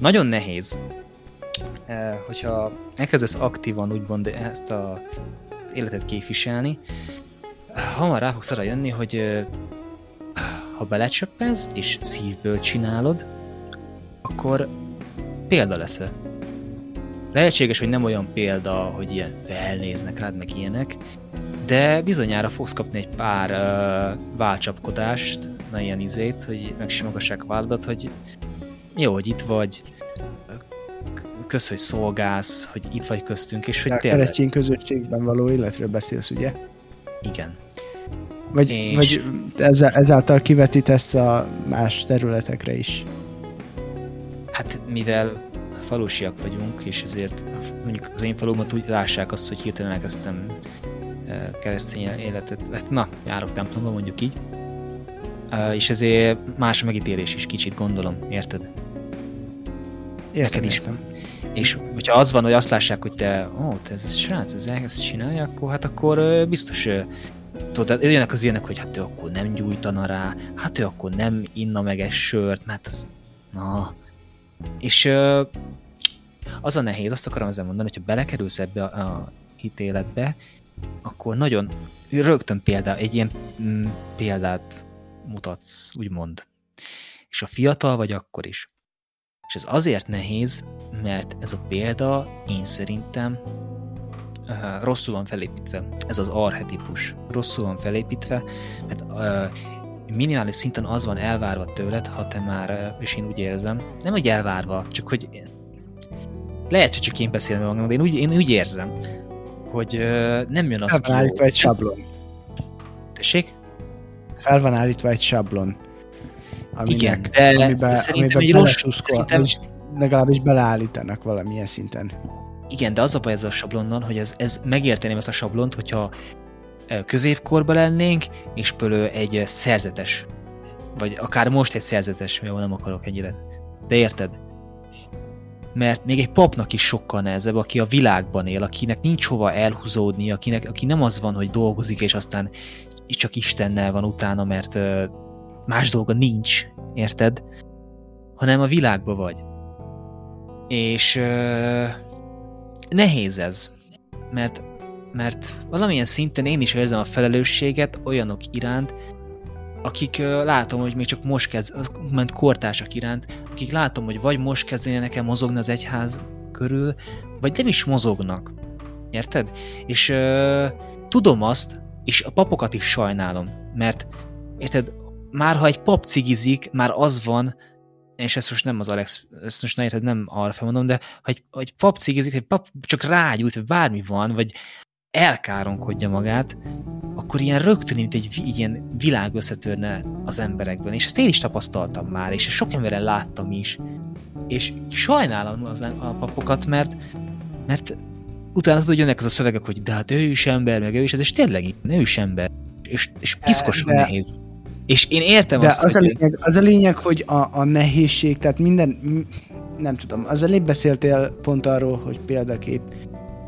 nagyon nehéz, eh, hogyha elkezdesz aktívan úgymond ezt a életet képviselni, hamar rá fogsz arra jönni, hogy eh, ha belecsöppensz és szívből csinálod, akkor példa leszel. Lehetséges, hogy nem olyan példa, hogy ilyen felnéznek rád, meg ilyenek, de bizonyára fogsz kapni egy pár uh, válcsapkodást, na ilyen izét, hogy megsimogassák a válladat, hogy jó, hogy itt vagy, kösz, hogy szolgálsz, hogy itt vagy köztünk, és hogy tényleg... keresztény közösségben való életről beszélsz, ugye? Igen. Vagy, és... vagy ezzel, ezáltal kivetítesz a más területekre is? Hát mivel falusiak vagyunk, és ezért mondjuk az én falumat úgy lássák azt, hogy hirtelen elkezdtem e, keresztény életet, ezt na, járok templomba, mondjuk így, és ezért más megítélés is kicsit gondolom, érted? Értem, Neked is. Értem. És hogyha az van, hogy azt lássák, hogy te, ó, te ez a srác, ez ezt csinálja, akkor hát akkor biztos tudod, jönnek az ilyenek, hogy hát ő akkor nem gyújtana rá, hát ő akkor nem inna meg egy sört, mert az, na. És az a nehéz, azt akarom ezzel mondani, hogyha belekerülsz ebbe a, a hitéletbe, akkor nagyon rögtön példa, egy ilyen mm, példát mutatsz, úgymond. És a fiatal vagy akkor is. És ez azért nehéz, mert ez a példa én szerintem uh, rosszul van felépítve. Ez az arhetipus rosszul van felépítve, mert uh, minimális szinten az van elvárva tőled, ha te már, és én úgy érzem, nem hogy elvárva, csak hogy lehet, hogy csak én beszélem magam, de én úgy, én úgy érzem, hogy nem jön az állítva egy sablon. Tessék? Fel van állítva egy sablon. Aminek, Igen, de, amiben, de szerintem amiben egy rossz, szerintem... legalábbis beleállítanak valamilyen szinten. Igen, de az a baj ez a sablonnal, hogy ez, ez megérteném ezt a sablont, hogyha középkorban lennénk, és például egy szerzetes, vagy akár most egy szerzetes, mivel nem akarok ennyire. De érted? mert még egy papnak is sokkal nehezebb, aki a világban él, akinek nincs hova elhúzódni, akinek, aki nem az van, hogy dolgozik, és aztán csak Istennel van utána, mert más dolga nincs, érted? Hanem a világban vagy. És nehéz ez, mert, mert valamilyen szinten én is érzem a felelősséget olyanok iránt, akik látom, hogy még csak most kezd, ment kortársak iránt, akik látom, hogy vagy most kezdenének nekem mozogni az egyház körül, vagy nem is mozognak. Érted? És uh, tudom azt, és a papokat is sajnálom, mert érted, már ha egy pap cigizik, már az van, és ezt most nem az Alex, ezt most ne érted, nem arra felmondom, de ha egy, ha egy pap cigizik, egy pap csak rágyújt, vagy bármi van, vagy elkáronkodja magát, akkor ilyen rögtön, mint egy ilyen világ összetörne az emberekben. És ezt én is tapasztaltam már, és sok emberrel láttam is. És sajnálom az, a papokat, mert, mert utána tudod, jönnek az a szövegek, hogy de hát ő is ember, meg ő is ez, és tényleg ő is ember. És, és piszkosan de, nehéz. És én értem de azt, az, hogy... a lényeg, az a lényeg, hogy a, a nehézség, tehát minden, nem tudom, az előbb beszéltél pont arról, hogy példakép,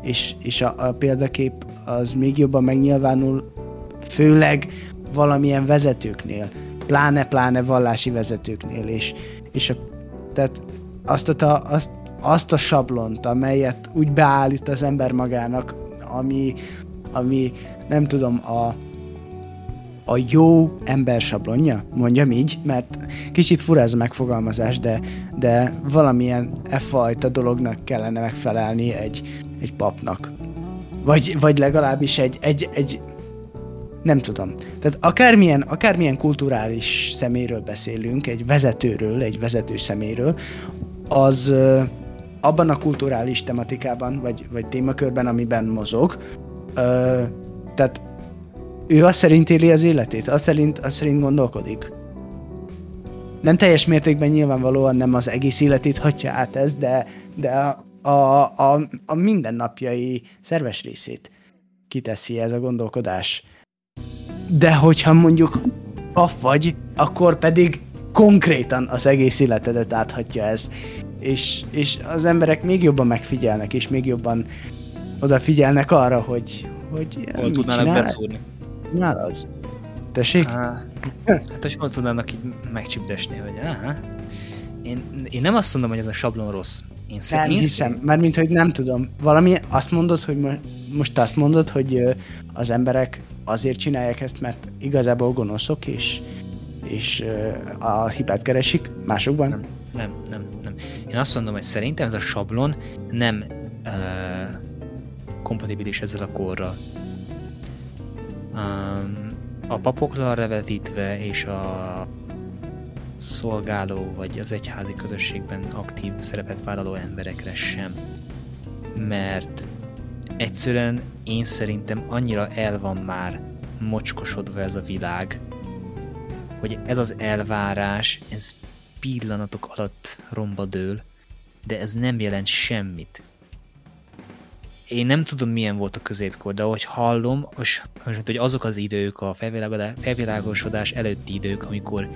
és, és a, a példakép az még jobban megnyilvánul, főleg valamilyen vezetőknél, pláne-pláne vallási vezetőknél, és, és a, tehát azt a, azt, azt a sablont, amelyet úgy beállít az ember magának, ami, ami nem tudom, a, a jó ember sablonja, mondjam így, mert kicsit fura ez a megfogalmazás, de, de valamilyen e fajta dolognak kellene megfelelni egy, egy papnak. Vagy, vagy legalábbis egy, egy, egy, nem tudom. Tehát akármilyen, akármilyen kulturális szeméről beszélünk, egy vezetőről, egy vezető szeméről, az abban a kulturális tematikában, vagy, vagy témakörben, amiben mozog, ö, tehát ő azt szerint éli az életét, azt szerint, azt szerint gondolkodik. Nem teljes mértékben nyilvánvalóan nem az egész életét hagyja át ez, de, de a, a, a, a mindennapjai szerves részét kiteszi ez a gondolkodás. De hogyha mondjuk paf vagy, akkor pedig konkrétan az egész életedet áthatja ez. És, és az emberek még jobban megfigyelnek, és még jobban odafigyelnek arra, hogy, hogy Hol tudnának beszúrni csinálod? Tessék? Ah, hát hogy hol tudnának így megcsipdesni, hogy aha. én, én nem azt mondom, hogy ez a sablon rossz. Én nem én hiszem, mert mint hogy nem tudom. Valami azt mondod, hogy mo- most azt mondod, hogy az emberek azért csinálják ezt, mert igazából gonoszok, és, és a hibát keresik másokban? Nem, nem, nem, nem. Én azt mondom, hogy szerintem ez a sablon nem uh, kompatibilis ezzel a korral. Um, a papokra revetítve és a szolgáló vagy az egyházi közösségben aktív szerepet vállaló emberekre sem. Mert egyszerűen én szerintem annyira el van már mocskosodva ez a világ, hogy ez az elvárás, ez pillanatok alatt romba dől, de ez nem jelent semmit. Én nem tudom, milyen volt a középkor, de ahogy hallom, és, hogy azok az idők, a felvilágosodás előtti idők, amikor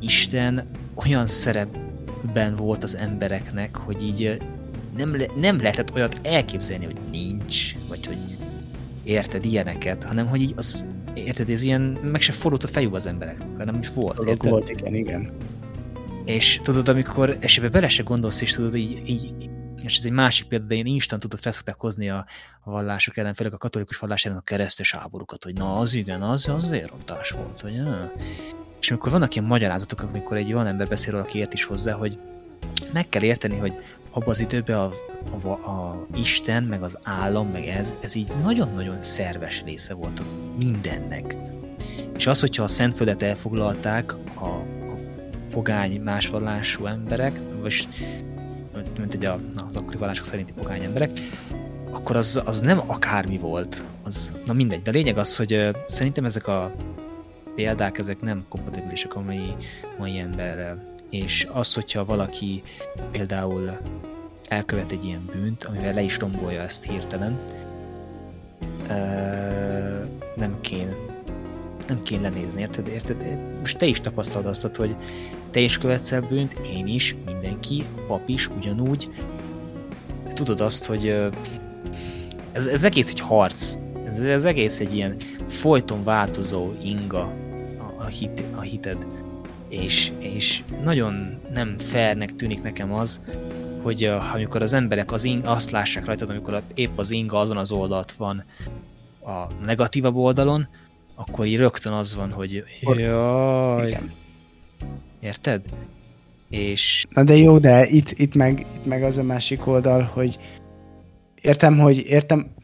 Isten olyan szerepben volt az embereknek, hogy így nem, le, nem lehetett olyat elképzelni, hogy nincs, vagy hogy érted ilyeneket, hanem hogy így az, érted, ez ilyen, meg se fordult a fejük az embereknek, hanem is volt. Dolog volt, igen, igen. És tudod, amikor esetben bele se gondolsz, és tudod, így, így és ez egy másik példa, de én instant tudod, felszokták hozni a, a vallások ellen, főleg a katolikus vallás ellen a keresztes háborúkat, hogy na az igen, az, az vérontás volt, hogy ja. És amikor vannak ilyen magyarázatok, amikor egy olyan ember beszél, aki ért is hozzá, hogy meg kell érteni, hogy abban az időben a, a, a Isten, meg az állam, meg ez, ez így nagyon-nagyon szerves része volt mindennek. És az, hogyha a Szentföldet elfoglalták a pogány másvallású emberek, vagy mint ugye az akkori vallások szerinti pogány emberek, akkor az, az nem akármi volt. Az, na mindegy, de lényeg az, hogy szerintem ezek a példák, ezek nem kompatibilisek a mai, mai emberrel. És az, hogyha valaki például elkövet egy ilyen bűnt, amivel le is rombolja ezt hirtelen, nem kéne nem kéne lenézni, érted? érted? Most te is tapasztalod azt, hogy te is követsz el bűnt, én is, mindenki, a pap is ugyanúgy. Tudod azt, hogy ez, ez egész egy harc. Ez, ez egész egy ilyen folyton változó inga a, hit, a hited. És, és nagyon nem fairnek tűnik nekem az, hogy amikor az emberek az ing, azt lássák rajtad, amikor épp az inga azon az oldalt van a negatívabb oldalon, akkor így rögtön az van, hogy jaj. Igen. Érted? És... Na de jó, de itt, itt, meg, itt meg az a másik oldal, hogy értem, hogy értem,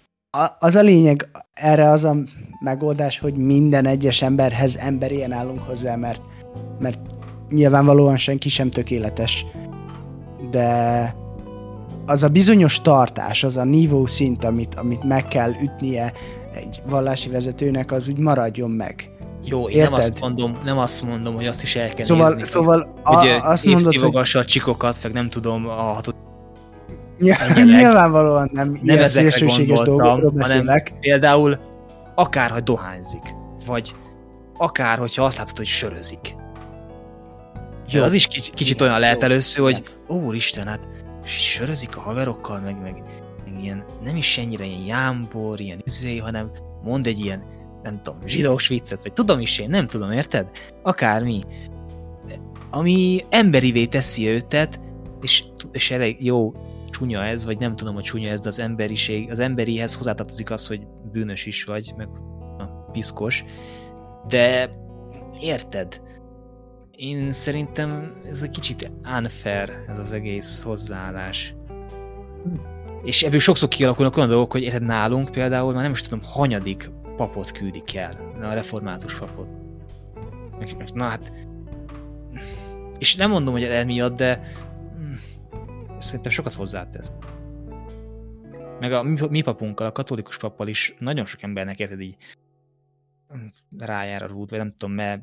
az a lényeg, erre az a megoldás, hogy minden egyes emberhez emberien állunk hozzá, mert, mert nyilvánvalóan senki sem tökéletes. De az a bizonyos tartás, az a nívó szint, amit, amit meg kell ütnie egy vallási vezetőnek, az úgy maradjon meg. Jó, én nem azt, mondom, nem azt mondom, hogy azt is el kell szóval, nézni, szóval a, hogy azt mondod, hogy... a csikokat, meg nem tudom, a hatot Nyilvánvalóan nem, nem ilyen szélsőséges dolgokról beszélek. például akár, hogy dohányzik, vagy akár, hogyha azt látod, hogy sörözik. Jó. Az is kicsit, kicsit olyan lehet először, hogy úristen, hát sörözik a haverokkal, meg, meg ilyen, nem is ennyire ilyen jámbor, ilyen izé, hanem mond egy ilyen, nem tudom, zsidós viccet, vagy tudom is én, nem tudom, érted? Akármi. Ami emberivé teszi őtet, és, és elég jó csúnya ez, vagy nem tudom, hogy csúnya ez, de az emberiség, az emberihez hozzátartozik az, hogy bűnös is vagy, meg a piszkos, de érted? Én szerintem ez egy kicsit unfair, ez az egész hozzáállás. És ebből sokszor kialakulnak olyan dolgok, hogy érted nálunk például, már nem is tudom, hanyadik papot küldik el, a református papot. Na hát, és nem mondom, hogy emiatt, de szerintem sokat hozzátesz. Meg a mi, papunkkal, a katolikus pappal is nagyon sok embernek érted így rájár a rút, vagy nem tudom, mert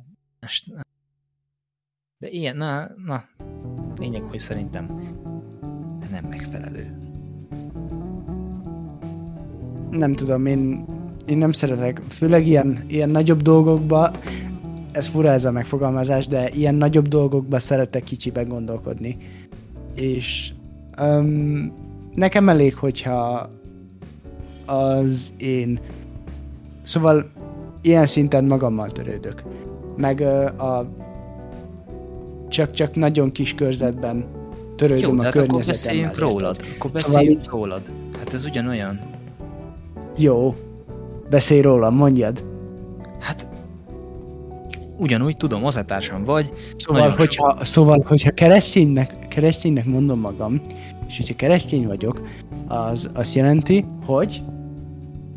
de ilyen, na, na, lényeg, hogy szerintem nem megfelelő. Nem tudom, én, én nem szeretek, főleg ilyen, ilyen nagyobb dolgokba, ez fura ez a megfogalmazás, de ilyen nagyobb dolgokba szeretek kicsiben gondolkodni. És Um, nekem elég, hogyha az én... Szóval ilyen szinten magammal törődök. Meg uh, a csak, csak nagyon kis körzetben törődöm Jó, a hát akkor környezetemmel. beszéljünk érted? rólad. Akkor Szóval beszéljünk rólad. Hát ez ugyanolyan. Jó, beszélj róla, mondjad. Hát ugyanúgy tudom, hozzátársam vagy. Szóval, hogyha, szóval, hogyha kereszténynek, kereszténynek mondom magam, és hogyha keresztény vagyok, az azt jelenti, hogy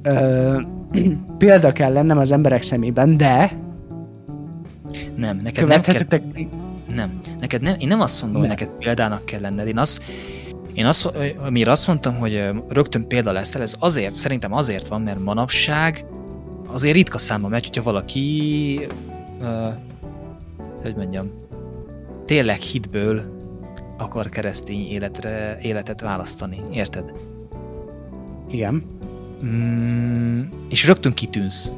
ö, példa kell lennem az emberek szemében, de Nem, neked nem kell, nem. Neked nem, én nem azt mondom, Nem. hogy neked példának kell lenned. Én azt, én azt, amire azt mondtam, hogy rögtön példa leszel, ez azért, szerintem azért van, mert manapság azért ritka számba megy, hogyha valaki, uh, hogy mondjam, tényleg hitből akar keresztény életre, életet választani. Érted? Igen. Mm, és rögtön kitűnsz.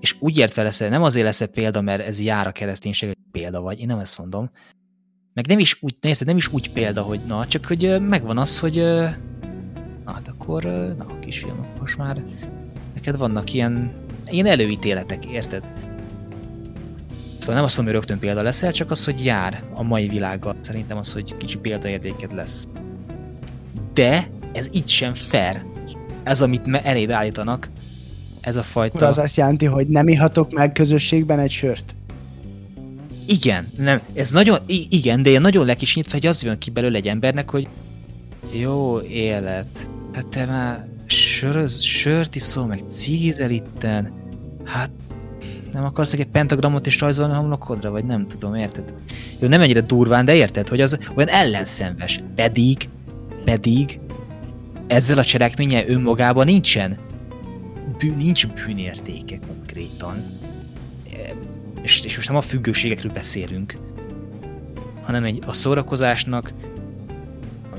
És úgy értve leszel, nem azért leszel példa, mert ez jár a kereszténység, hogy példa vagy, én nem ezt mondom. Meg nem is úgy, érted, nem is úgy példa, hogy na, csak hogy megvan az, hogy na, hát akkor, na, kisfiam, most már neked vannak ilyen, ilyen előítéletek, érted? Szóval nem azt mondom, hogy rögtön példa leszel, csak az, hogy jár a mai világgal. Szerintem az, hogy kicsi példaértéked lesz. De ez így sem fair. Ez, amit eléd állítanak, ez a fajta... Akkor az azt jelenti, hogy nem ihatok meg közösségben egy sört. Igen, nem, ez nagyon, igen, de ilyen nagyon lekisnyitva, hogy az jön ki belőle egy embernek, hogy jó élet, hát te már söröz, sört iszol, meg cigizel itten, hát nem akarsz egy pentagramot is rajzolni a homlokodra, vagy nem tudom, érted? Jó, nem ennyire durván, de érted, hogy az olyan ellenszenves, pedig, pedig ezzel a cselekménnyel önmagában nincsen bűn, nincs bűnértéke konkrétan. És, és most nem a függőségekről beszélünk, hanem egy, a szórakozásnak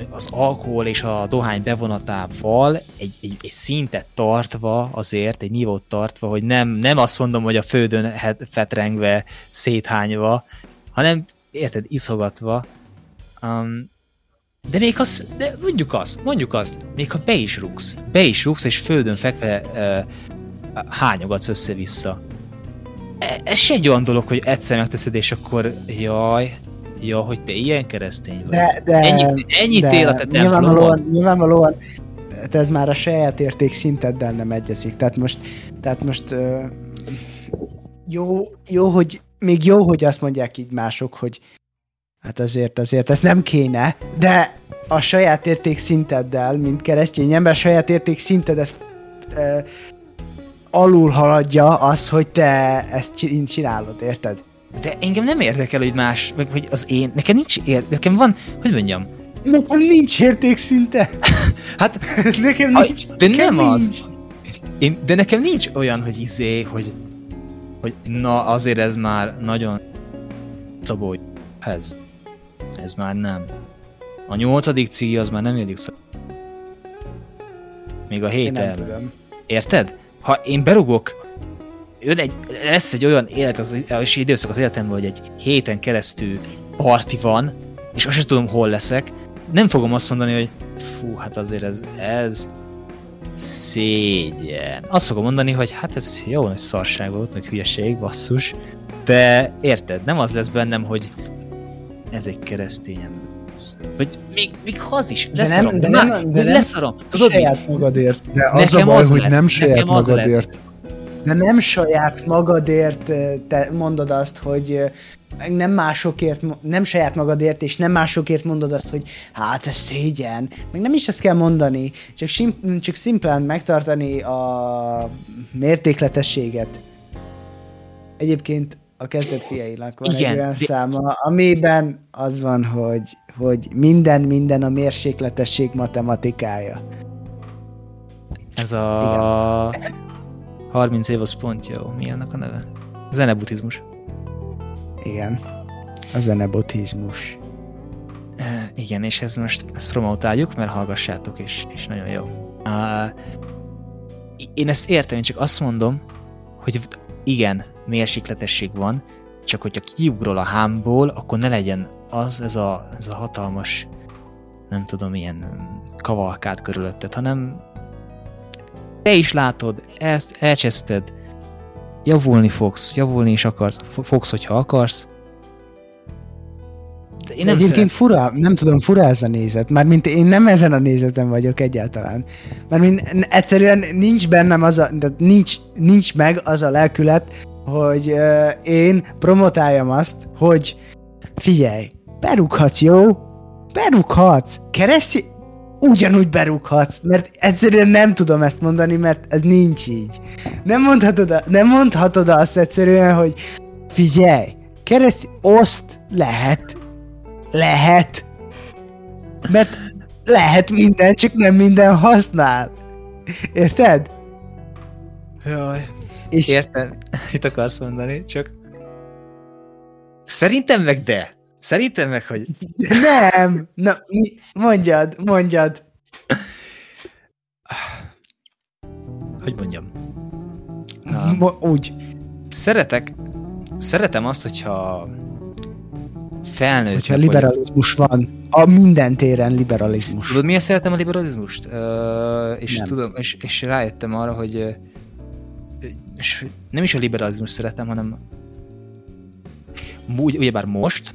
az alkohol és a dohány bevonatával egy, egy, egy szintet tartva azért, egy nívót tartva, hogy nem, nem azt mondom, hogy a földön fetrengve, széthányva, hanem érted, iszogatva. Um, de még az, de mondjuk azt, mondjuk azt, még ha be is rúgsz, be is rúgsz, és földön fekve uh, hányogatsz össze-vissza. E- Ez se egy olyan dolog, hogy egyszer megteszed, és akkor jaj, ja, hogy te ilyen keresztény vagy. De, de, Ennyi, ennyit de él a te nyilvánvalóan, nyilvánvalóan te ez már a saját érték szinteddel nem egyezik. Tehát most, tehát most jó, jó, hogy még jó, hogy azt mondják így mások, hogy hát azért, azért ez nem kéne, de a saját érték szinteddel, mint keresztény ember, saját érték szintedet alul haladja az, hogy te ezt csi- csinálod, érted? De engem nem érdekel, hogy más, meg hogy az én, nekem nincs ér, nekem van, hogy mondjam, Nekem nincs értékszinte. hát, Nekem a, nincs. de nekem nem az. nincs. Én, de nekem nincs olyan, hogy izé, hogy, hogy na azért ez már nagyon szabó, ez. Ez már nem. A nyolcadik cigi az már nem illik szabó. Még a Én hét nem el. tudom. Érted? Ha én berugok, jön egy, lesz egy olyan élet, az, és időszak az életemben, hogy egy héten keresztül parti van, és azt sem tudom, hol leszek, nem fogom azt mondani, hogy fú, hát azért ez, ez szégyen. Azt fogom mondani, hogy hát ez jó nagy szarság volt, meg hülyeség, basszus, de érted, nem az lesz bennem, hogy ez egy keresztény ember. Vagy még, még ha az is, leszarom, de, de nem- de de nem leszarom. Tudod saját magadért. De az Nekem a baj, az hogy lesz, nem saját lesz. magadért. De nem saját magadért ö, te mondod azt, hogy meg nem másokért, nem saját magadért, és nem másokért mondod azt, hogy hát ez szégyen. Meg nem is ezt kell mondani, csak, sim, csak szimplán megtartani a mértékletességet. Egyébként a kezdet fiainak van Igen, egy olyan de- száma, amiben az van, hogy, hogy minden, minden a mérsékletesség matematikája. Ez a 30 év jó. Mi annak a neve? Zenebutizmus. Igen. A zenebotizmus. E, igen, és ez most ezt promotáljuk, mert hallgassátok, és, és nagyon jó. Uh, én ezt értem, én csak azt mondom, hogy igen, mérsékletesség van, csak hogyha kiugrol a hámból, akkor ne legyen az, ez a, ez a hatalmas, nem tudom, ilyen kavalkát körülötted, hanem te is látod, ezt elcseszted, javulni fogsz, javulni is akarsz, fo- fogsz, hogyha akarsz, én nem Egyébként fura, nem tudom, fura ez a nézet, mert mint én nem ezen a nézeten vagyok egyáltalán. Mert mint egyszerűen nincs bennem az a, de nincs, nincs meg az a lelkület, hogy uh, én promotáljam azt, hogy figyelj, berúghatsz, jó? Berúghatsz. Keresztény, ugyanúgy berúghatsz, mert egyszerűen nem tudom ezt mondani, mert ez nincs így. Nem mondhatod, nem mondhatod azt egyszerűen, hogy figyelj, kereszt, oszt lehet, lehet, mert lehet minden, csak nem minden használ. Érted? Jaj. És Értem, mit akarsz mondani, csak... Szerintem meg de. Szerintem meg, hogy... nem, na, mi, mondjad, mondjad. Hogy mondjam? Um, Mo- úgy. szeretek, szeretem azt, hogyha felnőtt Hogyha liberalizmus van, a minden téren liberalizmus. Tudod, miért szeretem a liberalizmust? Uh, és, Nem. tudom, és, és rájöttem arra, hogy ö, és nem is a liberalizmus szeretem, hanem úgy, ugyebár most,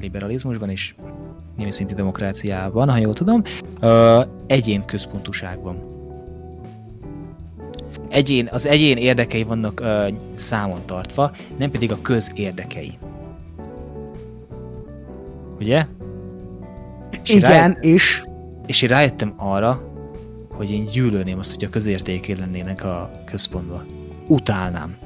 liberalizmusban és némi szintű demokráciában, ha jól tudom, uh, egyén központúságban. Egyén, az egyén érdekei vannak uh, számon tartva, nem pedig a köz érdekei. Ugye? És Igen, és és én rájöttem arra, hogy én gyűlölném azt, hogy a közértéké lennének a központban. Utálnám.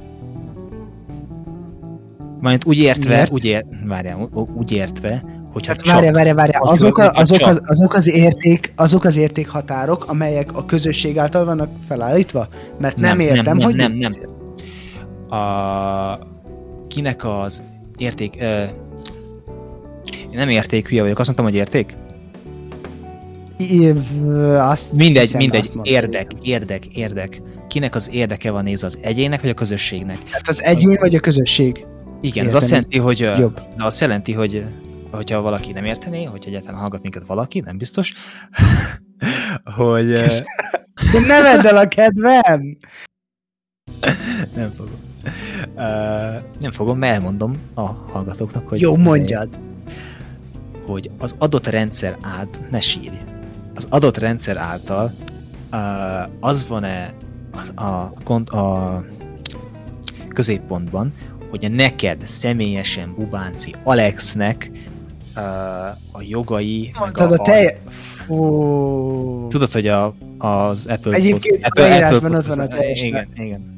Majd úgy értve, Miért? úgy, ér, várjál, úgy értve, hogyha Hát várja, várja, várja. Csak- Azok, a, csak- azok, az, azok, az érték, azok az értékhatárok, amelyek a közösség által vannak felállítva? Mert nem, Nem, értem, nem, hogy... nem, nem, a, kinek az érték... Ö, én nem érték, hülye vagyok, azt mondtam, hogy érték? I- azt Mindegy, hiszem, mindegy, azt mondta, érdek, igen. érdek, érdek. Kinek az érdeke van nézve az egyének vagy a közösségnek? Hát az egyén vagy a közösség? Igen, Érteni azt jelenti, hogy Jobb. azt jelenti, hogy hogyha valaki nem értené, hogy egyáltalán hallgat minket valaki, nem biztos, hogy ne vedd el a kedvem! nem fogom. Uh, nem fogom, mert elmondom a hallgatóknak, hogy Jó, mondjad. Hogy az adott rendszer által, ne sírj, az adott rendszer által az van-e az a, kont- a középpontban, hogy neked személyesen Bubánci Alexnek a jogai, meg Mondtad a az- te... Fú... Tudod, hogy a, az Apple Egyébként a Apple, leírásban Apple ott van a teljes Igen, igen.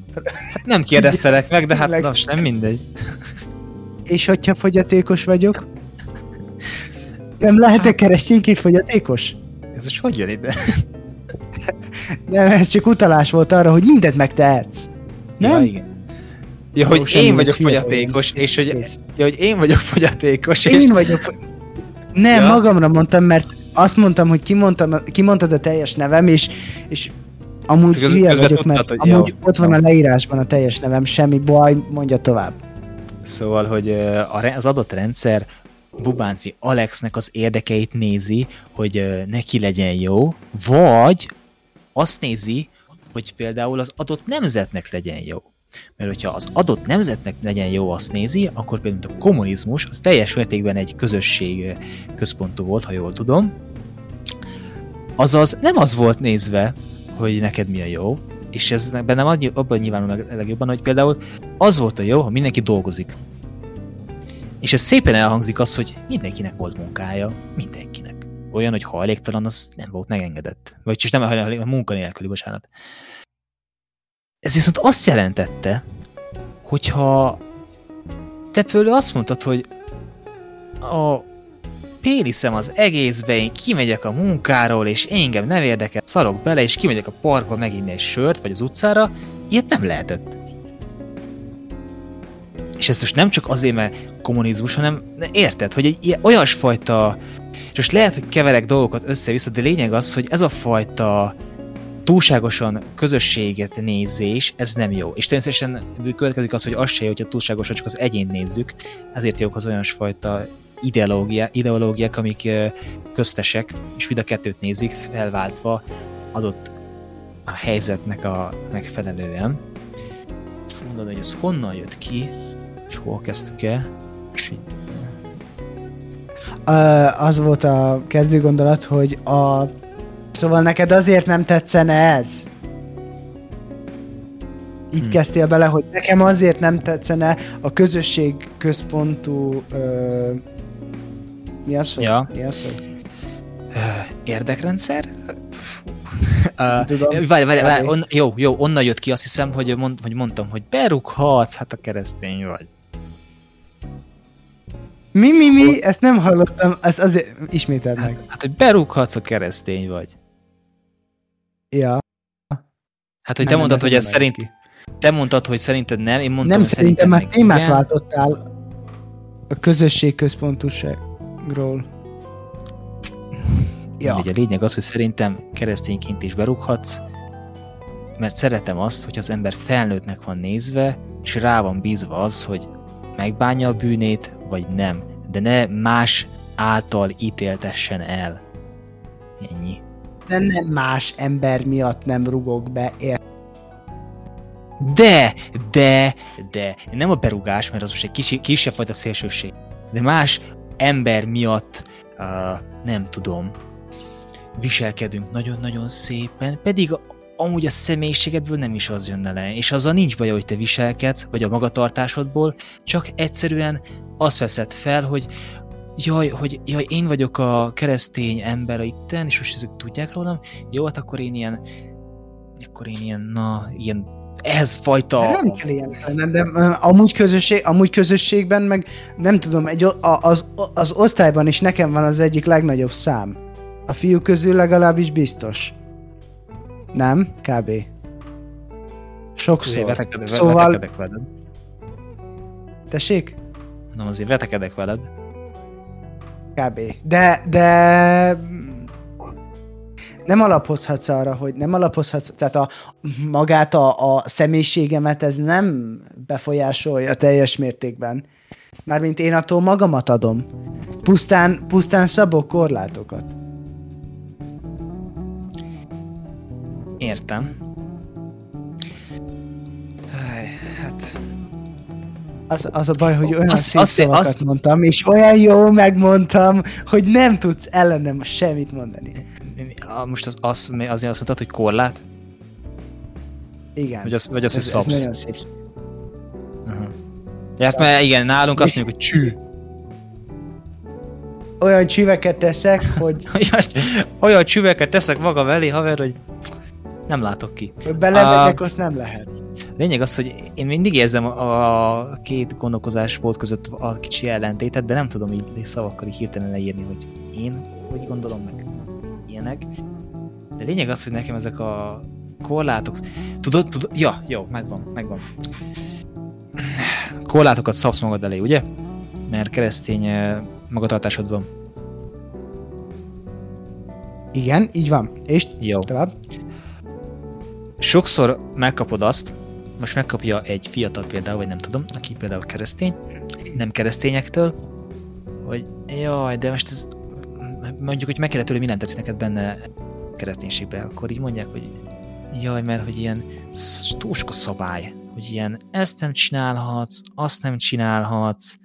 Hát nem kérdeztelek meg, de hát most nem mindegy. És hogyha fogyatékos vagyok? Nem lehetek keresztényként fogyatékos? Ez most hogy jön ide? Nem, ez csak utalás volt arra, hogy mindent megtehetsz. Ja, Nem? igen. Ja, hogy én vagyok fogyatékos, vagyok. és hogy, ja, hogy én vagyok fogyatékos, és Én vagyok... fo- Nem, Ja. magamra mondtam, mert azt mondtam, hogy kimondtam, kimondtad a teljes nevem, és, és amúgy Köz- hülye vagyok, mert hogy amúgy jó. ott van a leírásban a teljes nevem, semmi baj, mondja tovább. Szóval, hogy az adott rendszer Bubánci Alexnek az érdekeit nézi, hogy neki legyen jó, vagy azt nézi, hogy például az adott nemzetnek legyen jó. Mert hogyha az adott nemzetnek legyen jó, azt nézi, akkor például a kommunizmus az teljes mértékben egy közösség központú volt, ha jól tudom. Azaz nem az volt nézve, hogy neked mi a jó, és ez bennem abban nyilvánul meg legjobban, hogy például az volt a jó, ha mindenki dolgozik. És ez szépen elhangzik az, hogy mindenkinek volt munkája, mindenkinek. Olyan, hogy hajléktalan, az nem volt megengedett. Vagy csak nem hajléktalan, munkanélküli, bocsánat. Ez viszont azt jelentette, hogyha te például azt mondtad, hogy a péliszem az egészbe, én kimegyek a munkáról, és engem nem érdekel, szarok bele, és kimegyek a parkba meginni egy sört, vagy az utcára, ilyet nem lehetett. És ez most nem csak azért, mert kommunizmus, hanem ne, érted, hogy egy ilyen, olyasfajta, és most lehet, hogy keverek dolgokat össze-vissza, de lényeg az, hogy ez a fajta túlságosan közösséget nézés, ez nem jó. És természetesen következik az, hogy az se jó, hogyha túlságosan csak az egyént nézzük, ezért jók az olyasfajta ideológia, ideológiák, amik köztesek, és mind a kettőt nézik, felváltva adott a helyzetnek a megfelelően. Mondod, hogy ez honnan jött ki, és hol kezdtük el, az volt a kezdő gondolat, hogy a... Szóval neked azért nem tetszene ez? Így hmm. kezdtél bele, hogy nekem azért nem tetszene a közösség központú... Ö... Mi az szó? Ja. Mi az szó? Érdekrendszer? Uh, várj, várj, várj, on, jó, jó, onnan jött ki, azt hiszem, hogy, mond, hogy mondtam, hogy berúghatsz, hát a keresztény vagy. Mi, mi, mi? Ezt nem hallottam, ezt azért ismételd meg. Hát, hát hogy berúghatsz a keresztény vagy. Ja. Hát, hogy te mondtad, hogy ez szerint... Ki. Te mondtad, hogy szerinted nem, én mondtam, Nem, szerintem már témát igen. váltottál a közösség központoságról. Ja. Ugye a lényeg az, hogy szerintem keresztényként is berúghatsz, mert szeretem azt, hogy az ember felnőttnek van nézve, és rá van bízva az, hogy megbánja a bűnét, vagy nem. De ne más által ítéltessen el. Ennyi. De nem más ember miatt nem rugok be, ér. De, de, de, nem a berugás, mert az most egy kis, kisebb fajta szélsőség, de más ember miatt, uh, nem tudom, viselkedünk nagyon-nagyon szépen, pedig amúgy a személyiségedből nem is az jönne le, és azzal nincs baj, hogy te viselkedsz, vagy a magatartásodból, csak egyszerűen azt veszed fel, hogy jaj, hogy jaj, én vagyok a keresztény ember itten, és most ezek tudják rólam, jó, hát akkor én ilyen, akkor én ilyen, na, ilyen ez fajta... De nem kell ilyen lennem, de amúgy, közösség, amúgy közösségben meg nem tudom, egy, az, az osztályban is nekem van az egyik legnagyobb szám. A fiú közül legalábbis biztos. Nem? Kb. Sokszor. Vetekedek, szóval... vetekedek veled. Tessék? Nem, azért vetekedek veled. Kb. De, de nem alapozhatsz arra, hogy nem alapozhatsz, tehát a, magát a, a személyiségemet ez nem befolyásolja teljes mértékben. Mármint én attól magamat adom. Pusztán, pusztán szabok korlátokat. Értem. Hát... Az, az a baj, hogy olyan azt, szép azt, szavakat azt... mondtam, és olyan jó megmondtam, hogy nem tudsz ellenem semmit mondani. Most az, az, azért azt mondtad, hogy korlát? Igen. Vagy az, vagy az ez, hogy szabsz? Ez nagyon szép. Uh-huh. Ja, hát mert igen, nálunk azt mondjuk, hogy csű. Olyan csüveket teszek, hogy... olyan csüveket teszek magam elé, haver, hogy nem látok ki. Belevegyek, azt nem lehet. Lényeg az, hogy én mindig érzem a két gondolkozásból között a kicsi ellentétet, de nem tudom így szavakkal így hirtelen leírni, hogy én hogy gondolom meg ilyenek. De lényeg az, hogy nekem ezek a korlátok... Tudod, tudod? Ja, jó, megvan, megvan. Korlátokat szabsz magad elé, ugye? Mert keresztény eh, magatartásod van. Igen, így van. És jó. tovább? Sokszor megkapod azt, most megkapja egy fiatal például, vagy nem tudom, aki például keresztény, nem keresztényektől, hogy jaj, de most ez, mondjuk, hogy meg kellett tőle, mi nem tetszik neked benne kereszténységbe, akkor így mondják, hogy jaj, mert hogy ilyen túl sok a szabály, hogy ilyen ezt nem csinálhatsz, azt nem csinálhatsz,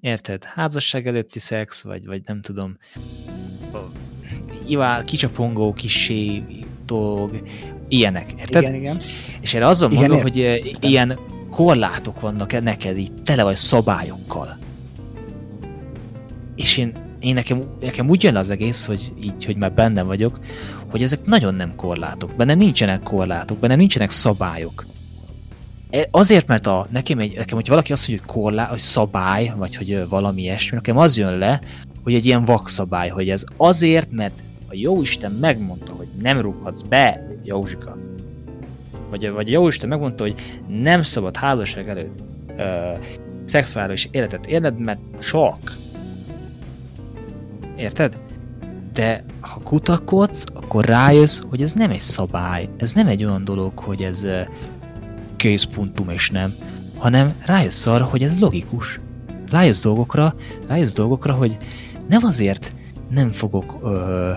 érted? Házasság előtti szex, vagy, vagy nem tudom, ivál, kicsapongó, kisé dolog, ilyenek, érted? Igen, igen. És erre azon igen, mondom, ér. hogy értem. ilyen korlátok vannak neked így, tele vagy szabályokkal. És én, én nekem, nekem úgy jön az egész, hogy így, hogy már benne vagyok, hogy ezek nagyon nem korlátok. Benne nincsenek korlátok, benne nincsenek szabályok. E, azért, mert a, nekem, egy, nekem, hogy valaki azt mondja, hogy korlá, hogy szabály, vagy hogy valami ilyesmi, nekem az jön le, hogy egy ilyen vakszabály, hogy ez azért, mert a Jóisten megmondta, hogy nem rúghatsz be, Józsika, vagy, vagy Jóisten megmondta, hogy nem szabad házasság előtt ö, szexuális életet élned, mert csak. Érted? De ha kutakodsz, akkor rájössz, hogy ez nem egy szabály, ez nem egy olyan dolog, hogy ez készpuntum és nem, hanem rájössz arra, hogy ez logikus. Rájössz dolgokra, rájössz dolgokra, hogy nem azért nem fogok ö,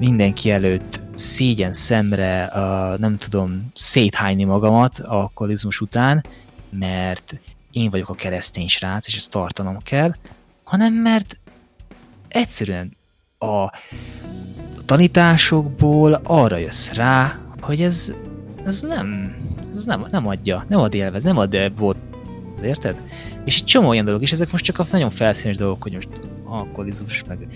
mindenki előtt szégyen szemre, uh, nem tudom, széthányni magamat a alkoholizmus után, mert én vagyok a keresztény srác, és ezt tartanom kell, hanem mert egyszerűen a tanításokból arra jössz rá, hogy ez, ez nem, ez nem, nem adja, nem ad élvez, nem ad volt, érted? És egy csomó olyan dolog, és ezek most csak a nagyon felszínes dolgok, hogy most alkoholizmus, meg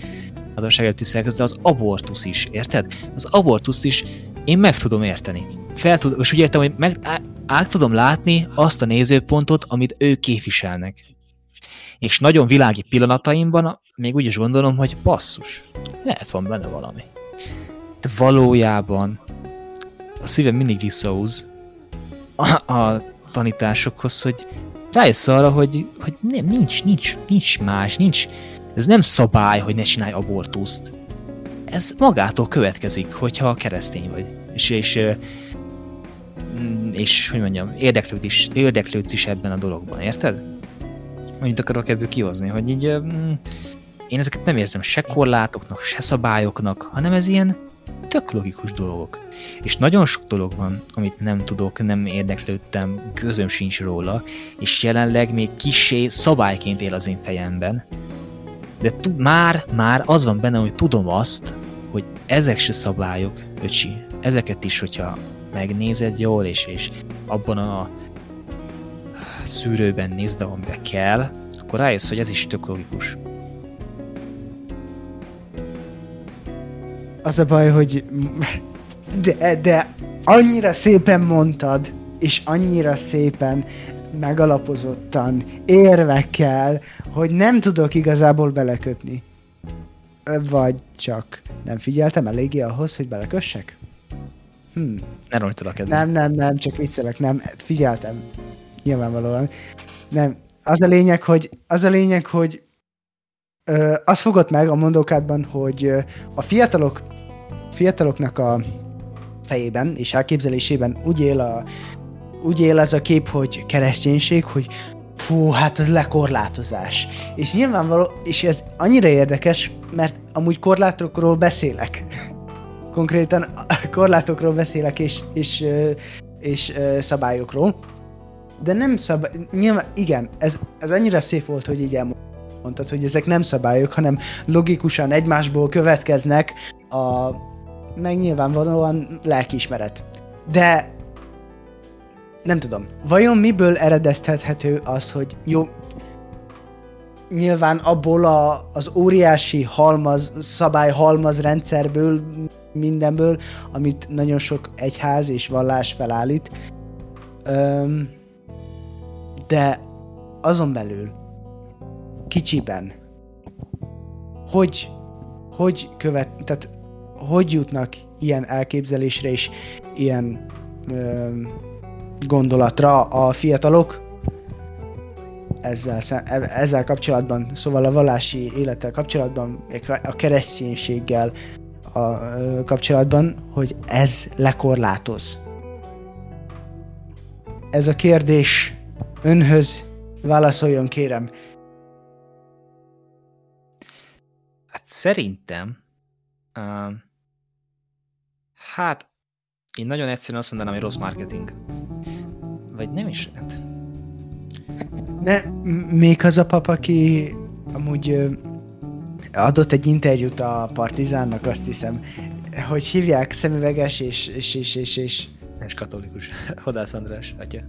adósság előtti de az abortusz is, érted? Az abortuszt is én meg tudom érteni. Fel tud, és úgy értem, hogy meg, át tudom látni azt a nézőpontot, amit ők képviselnek. És nagyon világi pillanataimban még úgy is gondolom, hogy basszus, lehet van benne valami. De valójában a szívem mindig visszahúz a, a tanításokhoz, hogy rájössz arra, hogy, hogy nem, nincs, nincs, nincs más, nincs, ez nem szabály, hogy ne csinálj abortuszt. Ez magától következik, hogyha keresztény vagy. És, és, és hogy mondjam, érdeklődsz is, érdeklődsz is ebben a dologban, érted? Annyit akarok ebből kihozni, hogy így én ezeket nem érzem se korlátoknak, se szabályoknak, hanem ez ilyen tök logikus dolgok. És nagyon sok dolog van, amit nem tudok, nem érdeklődtem, közöm sincs róla, és jelenleg még kisé szabályként él az én fejemben. De tud, már, már az van benne, hogy tudom azt, hogy ezek se szabályok, öcsi. Ezeket is, hogyha megnézed jól, és, és abban a szűrőben nézd, amiben kell, akkor rájössz, hogy ez is tök logikus. Az a baj, hogy de, de annyira szépen mondtad, és annyira szépen megalapozottan, érvekkel, hogy nem tudok igazából belekötni. Vagy csak nem figyeltem eléggé ahhoz, hogy belekössek? Hm. Ne a Nem, nem, nem, csak viccelek, nem, figyeltem. Nyilvánvalóan. Nem, az a lényeg, hogy, az a lényeg, hogy ö, az fogott meg a mondókádban, hogy ö, a fiatalok fiataloknak a fejében és elképzelésében úgy él, a, úgy él ez a kép, hogy kereszténység, hogy fú, hát az lekorlátozás. És nyilvánvaló, és ez annyira érdekes, mert amúgy korlátokról beszélek. Konkrétan korlátokról beszélek, és, és, és, és szabályokról. De nem szabály... Nyilván, igen, ez, ez annyira szép volt, hogy így elmondtad, hogy ezek nem szabályok, hanem logikusan egymásból következnek a meg nyilvánvalóan lelkiismeret. De nem tudom, vajon miből eredeztethető az, hogy jó, nyilván abból a, az óriási halmaz, szabály halmaz rendszerből, mindenből, amit nagyon sok egyház és vallás felállít. Öm, de azon belül kicsiben hogy hogy követ, tehát hogy jutnak ilyen elképzelésre és ilyen ö, gondolatra a fiatalok ezzel, ezzel kapcsolatban, szóval a vallási élettel kapcsolatban, a kereszténységgel a kapcsolatban, hogy ez lekorlátoz. Ez a kérdés önhöz válaszoljon, kérem. Hát szerintem uh, Hát, én nagyon egyszerűen azt mondanám, hogy rossz marketing. Vagy nem is, hát... Ne, még az a pap, aki amúgy adott egy interjút a Partizánnak, azt hiszem, hogy hívják szemüveges és... és, és, és, és... És katolikus. Hodász András, atya.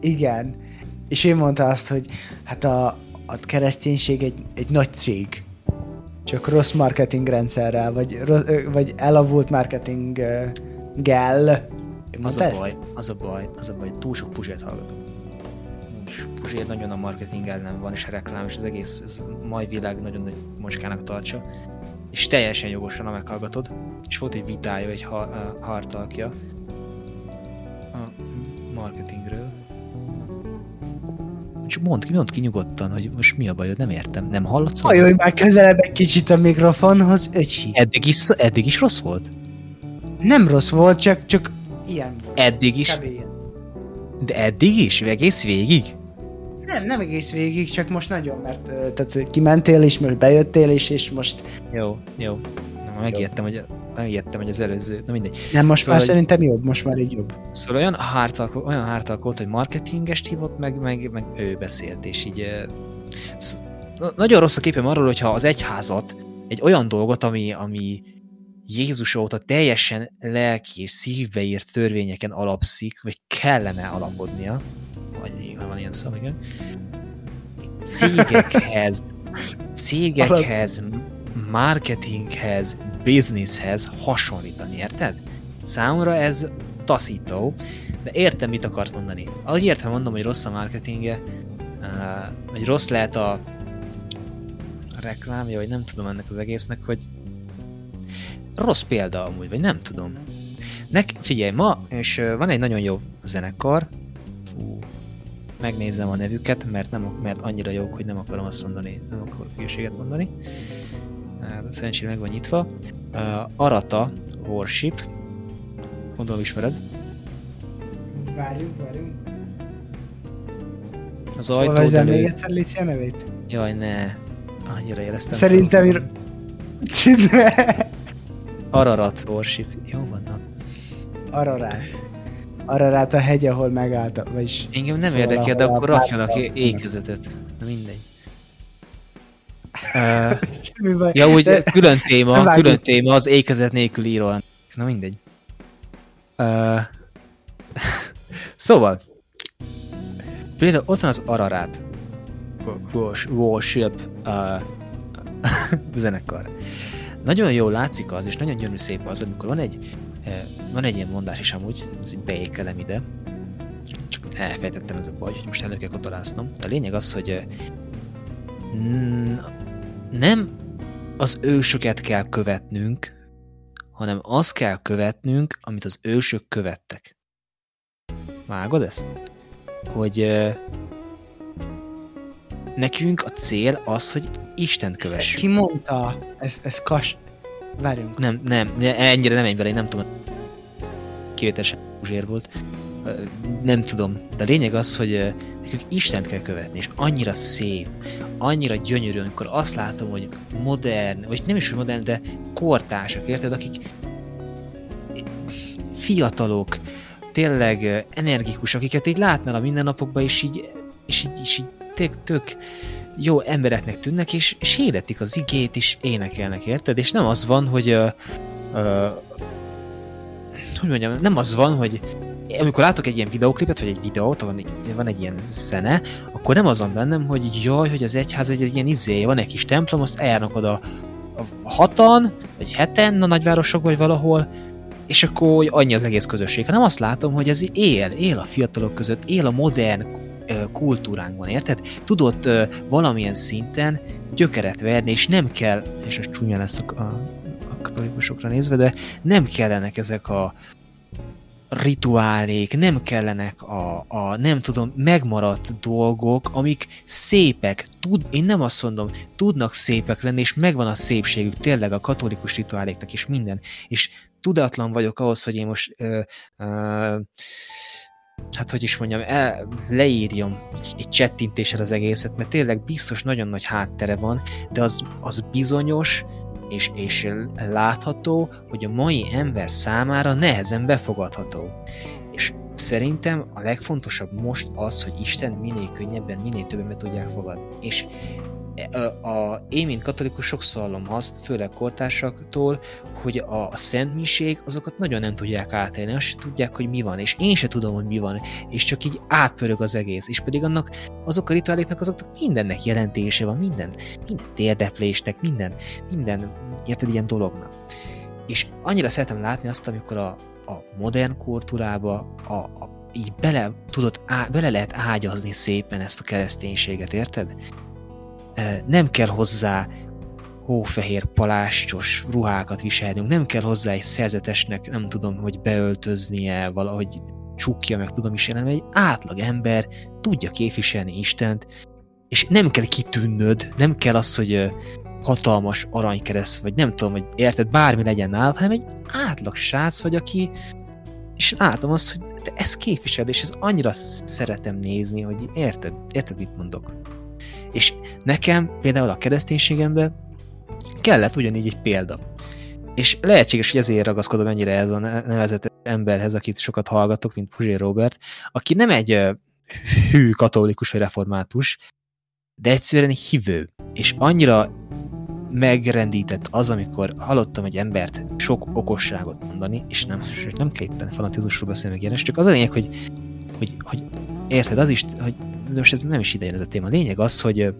Igen. És ő mondta azt, hogy hát a, a kereszténység egy, egy nagy cég csak rossz marketing rendszerrel, vagy, vagy elavult marketing gel. Az a, baj, az a baj, az a baj, túl sok puzsért hallgatok. És puzsér nagyon a marketing ellen van, és a reklám, és az egész ez mai világ nagyon nagy mocskának tartsa. És teljesen jogosan, ha meghallgatod. És volt egy vitája egy ha, hartalkja a marketingről, csak mondd ki, mondd ki nyugodtan, hogy most mi a bajod, nem értem. Nem hallatsz? Hajolj már közelebb egy kicsit a mikrofonhoz, öcsi. Eddig is, eddig is rossz volt? Nem rossz volt, csak, csak ilyen volt. Eddig is? De eddig is? Egész végig? Nem, nem egész végig, csak most nagyon, mert tehát kimentél is, most bejöttél is, és most... Jó, jó. Na, megijedtem, hogy megijedtem, hogy az előző, na mindegy. Nem, most szóval, már szerintem jobb, most már egy jobb. Szóval olyan hártalk, olyan hártalk volt, hogy marketingest hívott, meg, meg, meg ő beszélt, és így nagyon rossz a képem arról, hogyha az egyházat, egy olyan dolgot, ami, ami Jézus óta teljesen lelki és szívbe írt törvényeken alapszik, vagy kellene alapodnia, vagy nyilván van ilyen szó, igen, cégekhez, cégekhez, marketinghez, businesshez hasonlítani, érted? Számomra ez taszító, de értem, mit akart mondani. Ahogy értem mondom, hogy rossz a marketingje, vagy rossz lehet a, a reklámja, vagy nem tudom ennek az egésznek, hogy rossz példa amúgy, vagy nem tudom. Nek, figyelj, ma, és van egy nagyon jó zenekar, fú, megnézem a nevüket, mert, nem, mert annyira jók, hogy nem akarom azt mondani, nem akarok hülyeséget mondani. Szerencsére meg van nyitva. Uh, Arata Worship. Gondolom ismered. Várjunk, várjunk. Az ajtód elő... még egyszer Licia nevét? Jaj, ne. Annyira éreztem. Szerintem... Ir... Ararat Worship. Jó van, nap. Ararat. Ararat a hegy, ahol megállt, vagyis... Engem nem szóval, érdekel, de akkor rakjanak ékezetet. Na mindegy. Uh, ja, úgy de... külön téma, külön téma az ékezet nélkül író. Na mindegy. Uh, szóval, például ott van az Ararát Worship uh, zenekar. Nagyon jól látszik az, és nagyon gyönyörű szép az, amikor van egy, van egy ilyen mondás is amúgy, az beékelem ide, csak elfejtettem ez a baj, hogy most elő kell kotoráznom. A lényeg az, hogy nem az ősöket kell követnünk, hanem azt kell követnünk, amit az ősök követtek. Vágod ezt? Hogy uh, nekünk a cél az, hogy Isten kövessük. Ezt ki mondta? Ez, ez kas... Várjunk. Nem, nem, ennyire nem egy bele, én nem tudom. Kivételesen zsér volt nem tudom, de a lényeg az, hogy nekünk Istent kell követni, és annyira szép, annyira gyönyörű, amikor azt látom, hogy modern, vagy nem is hogy modern, de kortársak, érted, akik fiatalok, tényleg energikus, akiket így látnál a mindennapokban, és így, és így, és így tök, tök jó embereknek tűnnek, és, és életik az igét, és énekelnek, érted? És nem az van, hogy uh, uh, hogy mondjam, nem az van, hogy amikor látok egy ilyen videóklipet, vagy egy videót, van, van egy ilyen zene, akkor nem az van bennem, hogy jaj, hogy az egyház egy, egy ilyen izé, van egy kis templom, azt eljárnak oda hatan, vagy heten a nagyvárosokban, vagy valahol, és akkor hogy annyi az egész közösség, hanem azt látom, hogy ez él, él a fiatalok között, él a modern kultúránkban, érted? Tudott valamilyen szinten gyökeret verni, és nem kell, és ez csúnya lesz a, a katolikusokra nézve, de nem kellenek ezek a, rituálék, nem kellenek a, a nem tudom, megmaradt dolgok, amik szépek, tud, én nem azt mondom, tudnak szépek lenni, és megvan a szépségük tényleg a katolikus rituáléknak is minden, és tudatlan vagyok ahhoz, hogy én most ö, ö, hát hogy is mondjam, el, leírjam egy, egy csettintéssel az egészet, mert tényleg biztos nagyon nagy háttere van, de az, az bizonyos, és, és látható, hogy a mai ember számára nehezen befogadható. És szerintem a legfontosabb most az, hogy Isten minél könnyebben, minél többen be tudják fogadni. És a, a, én, mint katolikus, sokszor hallom azt, főleg kortársaktól, hogy a, a szentmiség azokat nagyon nem tudják átélni, azt se tudják, hogy mi van, és én se tudom, hogy mi van, és csak így átpörög az egész, és pedig annak azok a rituáléknak azoknak mindennek jelentése van, minden, minden térdeplésnek, minden, minden, érted, ilyen dolognak. És annyira szeretem látni azt, amikor a, a modern kultúrába a, a így bele, tudod, á, bele lehet ágyazni szépen ezt a kereszténységet, érted? Nem kell hozzá hófehér palástos ruhákat viselnünk, nem kell hozzá egy szerzetesnek, nem tudom, hogy beöltöznie, valahogy csukja meg, tudom is jelenni, egy átlag ember tudja képviselni Istent, és nem kell kitűnnöd, nem kell az, hogy hatalmas aranykereszt, vagy nem tudom, hogy érted, bármi legyen nálad, hanem egy átlag srác vagy, aki és látom azt, hogy te ezt képviseled, és ez annyira szeretem nézni, hogy érted, érted, mit mondok. És nekem például a kereszténységemben kellett ugyanígy egy példa. És lehetséges, hogy ezért ragaszkodom ennyire ez a nevezett emberhez, akit sokat hallgatok, mint Puzsé Robert, aki nem egy hű katolikus vagy református, de egyszerűen hívő, és annyira megrendített az, amikor hallottam egy embert sok okosságot mondani, és nem, sőt, nem kell itt fanatizmusról beszélni meg ilyenes, csak az a lényeg, hogy, hogy, hogy érted, az is, hogy most ez nem is idejön ez a téma. A lényeg az, hogy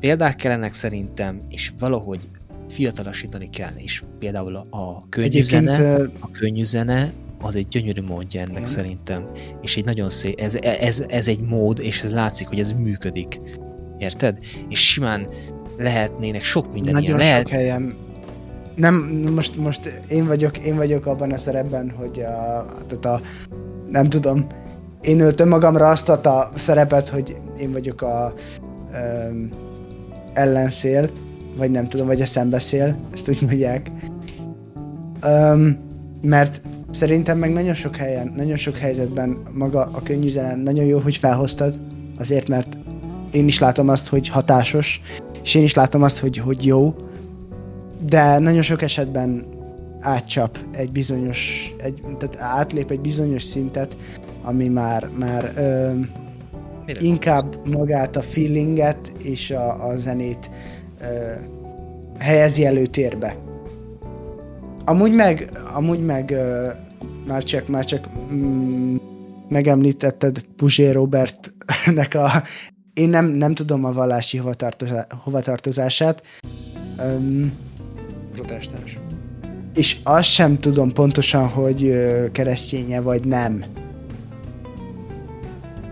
példák kellenek szerintem, és valahogy fiatalasítani kell, és például a könnyű zene, a könnyű zene, az egy gyönyörű módja ennek igen. szerintem, és egy nagyon szép, ez, ez, ez egy mód, és ez látszik, hogy ez működik. Érted? És simán lehetnének sok minden Nagyon ilyen. Lehet... Lehet... helyen nem, most, most én vagyok, én vagyok abban a szerepben, hogy a, tehát a, nem tudom, én öltöm magamra azt a szerepet, hogy én vagyok a um, ellenszél, vagy nem tudom, vagy a szembeszél, ezt úgy mondják. Um, mert szerintem meg nagyon sok helyen, nagyon sok helyzetben maga a könnyű zene nagyon jó, hogy felhoztad, azért mert én is látom azt, hogy hatásos, és én is látom azt, hogy, hogy jó, de nagyon sok esetben átcsap egy bizonyos, egy, tehát átlép egy bizonyos szintet, ami már, már ö, inkább magát a feelinget és a, a zenét ö, helyezi előtérbe. Amúgy meg, amúgy meg ö, már csak, már csak mm, megemlítetted Puzsé Robertnek a én nem, nem tudom a vallási hovatartozását. Protestáns. És azt sem tudom pontosan, hogy kereszténye vagy nem.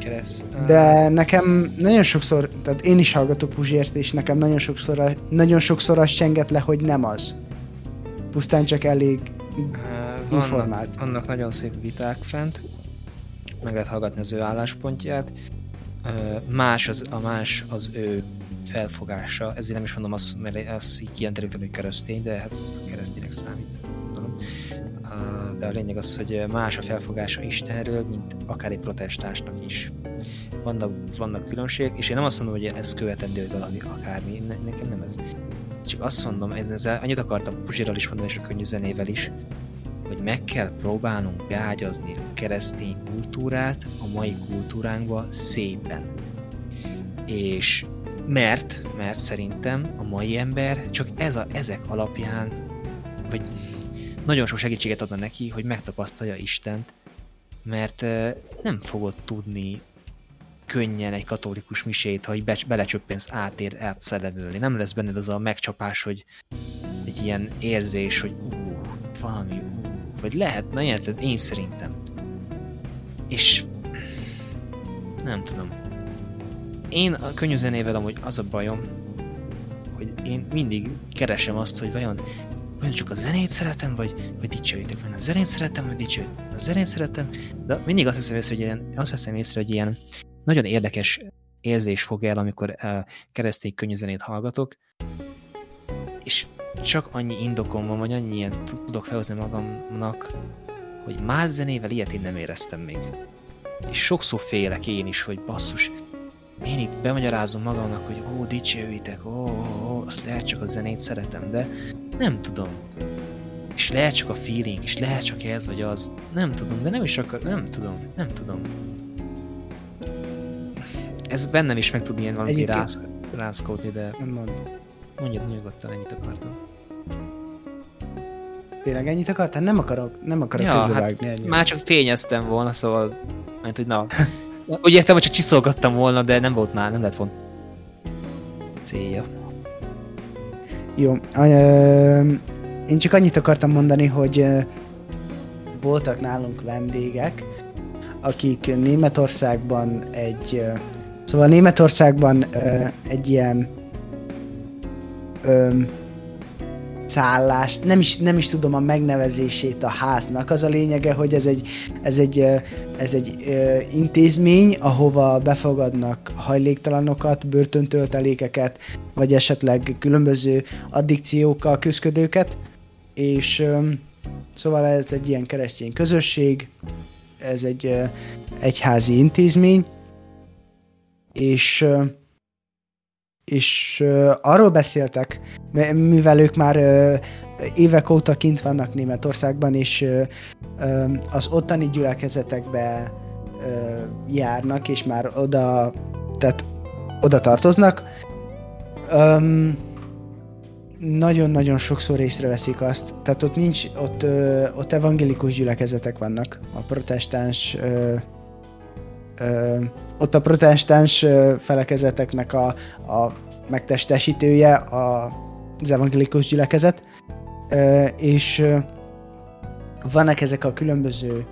Kereszt, De nekem nagyon sokszor, tehát én is hallgatok Puzsért, és nekem nagyon sokszor, nagyon sokszor azt csenget le, hogy nem az. Pusztán csak elég vannak, informált. Vannak nagyon szép viták fent, meg lehet hallgatni az ő álláspontját, más az, a más az ő felfogása, ezért nem is mondom azt, mert azt így kijelentelik, hogy keresztény, de hát kereszténynek számít. De a lényeg az, hogy más a felfogása Istenről, mint akár egy protestánsnak is. Vannak, vannak különbségek, és én nem azt mondom, hogy ez követendő, hogy valami akármi, ne, nekem nem ez. Csak azt mondom, én ezzel annyit akartam Puzsiral is mondani, és a könnyű zenével is, hogy meg kell próbálnunk beágyazni a keresztény kultúrát a mai kultúránkba szépen. És mert, mert szerintem a mai ember csak ez a, ezek alapján, vagy nagyon sok segítséget adna neki, hogy megtapasztalja Istent, mert nem fogod tudni könnyen egy katolikus misét, ha így belecsöppensz átér, átszelemülni. Nem lesz benned az a megcsapás, hogy egy ilyen érzés, hogy ú, valami, ú, vagy lehet, na érted, én szerintem. És nem tudom. Én a könnyű zenével amúgy az a bajom, hogy én mindig keresem azt, hogy vajon, vajon csak a zenét szeretem, vagy, vagy dicsőítek. Vajon a zenét szeretem, vagy dicsőítek. A zenét szeretem, de mindig azt hiszem észre, hogy ilyen, azt hiszem észre, hogy ilyen nagyon érdekes érzés fog el, amikor uh, keresztény könnyű zenét hallgatok, és csak annyi indokom van, vagy annyi ilyen tudok felhozni magamnak, hogy más zenével ilyet én nem éreztem még. És sokszor félek én is, hogy basszus, én itt bemagyarázom magamnak, hogy ó, dicsőítek, ó, ó, azt lehet csak a zenét szeretem, de nem tudom. És lehet csak a feeling, és lehet csak ez vagy az. Nem tudom, de nem is akar, nem tudom, nem tudom. Ez bennem is meg tud ilyen valami rász, rászkódni, de... Mondom. Mondjad nyugodtan, ennyit akartam. Tényleg ennyit akartál? Nem akarok, nem akarok ja, hát már csak fényeztem volna, szóval, mert hogy na. Úgy értem, hogy csak csiszolgattam volna, de nem volt már, nem lett volna célja. Jó, én csak annyit akartam mondani, hogy voltak nálunk vendégek, akik Németországban egy, szóval Németországban egy ilyen szállást, nem is, nem is tudom a megnevezését a háznak. Az a lényege, hogy ez egy, ez egy, ez egy intézmény, ahova befogadnak hajléktalanokat, börtöntöltelékeket, vagy esetleg különböző addikciókkal küzdködőket, és szóval ez egy ilyen keresztény közösség, ez egy egyházi intézmény, és és uh, arról beszéltek, mivel ők már évek óta kint vannak Németországban, és uh, uh, az ottani gyülekezetekbe járnak, és már oda, tehát oda tartoznak. Um, nagyon-nagyon sokszor észreveszik azt, tehát ott nincs, ott, ott evangélikus gyülekezetek vannak, a protestáns ott a protestáns felekezeteknek a, a megtestesítője a, az evangélikus gyülekezet, és vannak ezek a különböző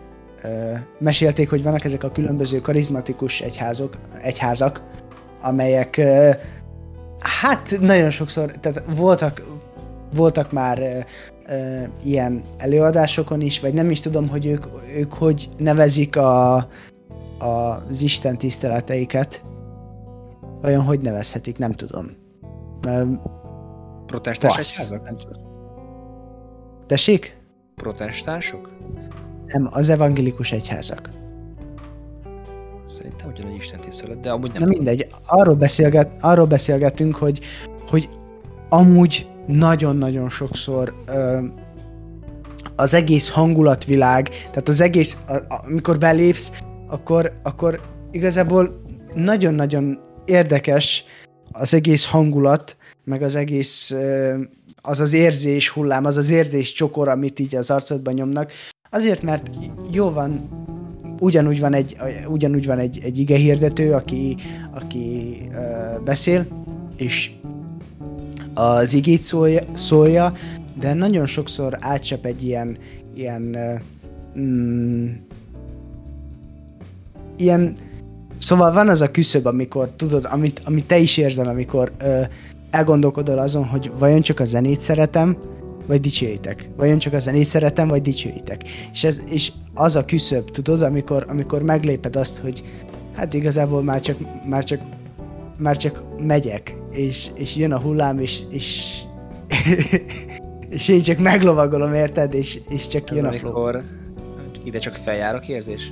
mesélték, hogy vannak ezek a különböző karizmatikus egyházok, egyházak, amelyek Hát nagyon sokszor, tehát voltak, voltak már ilyen előadásokon is, vagy nem is tudom, hogy ők, ők hogy nevezik a, az Isten tiszteleteiket. Olyan hogy nevezhetik, nem tudom. Protestáns egyházak? Nem tudom. Tessék? Protestánsok? Nem, az evangélikus egyházak. Szerintem ugyanúgy Isten tisztelet, de amúgy nem. Na mindegy, arról, beszélget, arról beszélgettünk, hogy, hogy amúgy nagyon-nagyon sokszor ö, az egész hangulatvilág, tehát az egész, a, a, amikor belépsz, akkor, akkor igazából nagyon-nagyon érdekes az egész hangulat, meg az egész az az érzés hullám, az az érzés csokor, amit így az arcodban nyomnak. Azért, mert jó van, ugyanúgy van egy, ugyanúgy van egy, egy ige hirdető, aki, aki uh, beszél, és az igét szólja, szólja, de nagyon sokszor átcsap egy ilyen, ilyen, mm, ilyen, szóval van az a küszöb, amikor tudod, amit, amit te is érzel, amikor uh, elgondolkodol azon, hogy vajon csak a zenét szeretem, vagy dicsőítek. Vajon csak a zenét szeretem, vagy dicsőítek. És, ez, és az a küszöb, tudod, amikor, amikor megléped azt, hogy hát igazából már csak, már csak, már csak megyek, és, és jön a hullám, és, és, és én csak meglovagolom, érted? És, és csak Ez jön a amikor ide csak feljárok érzés?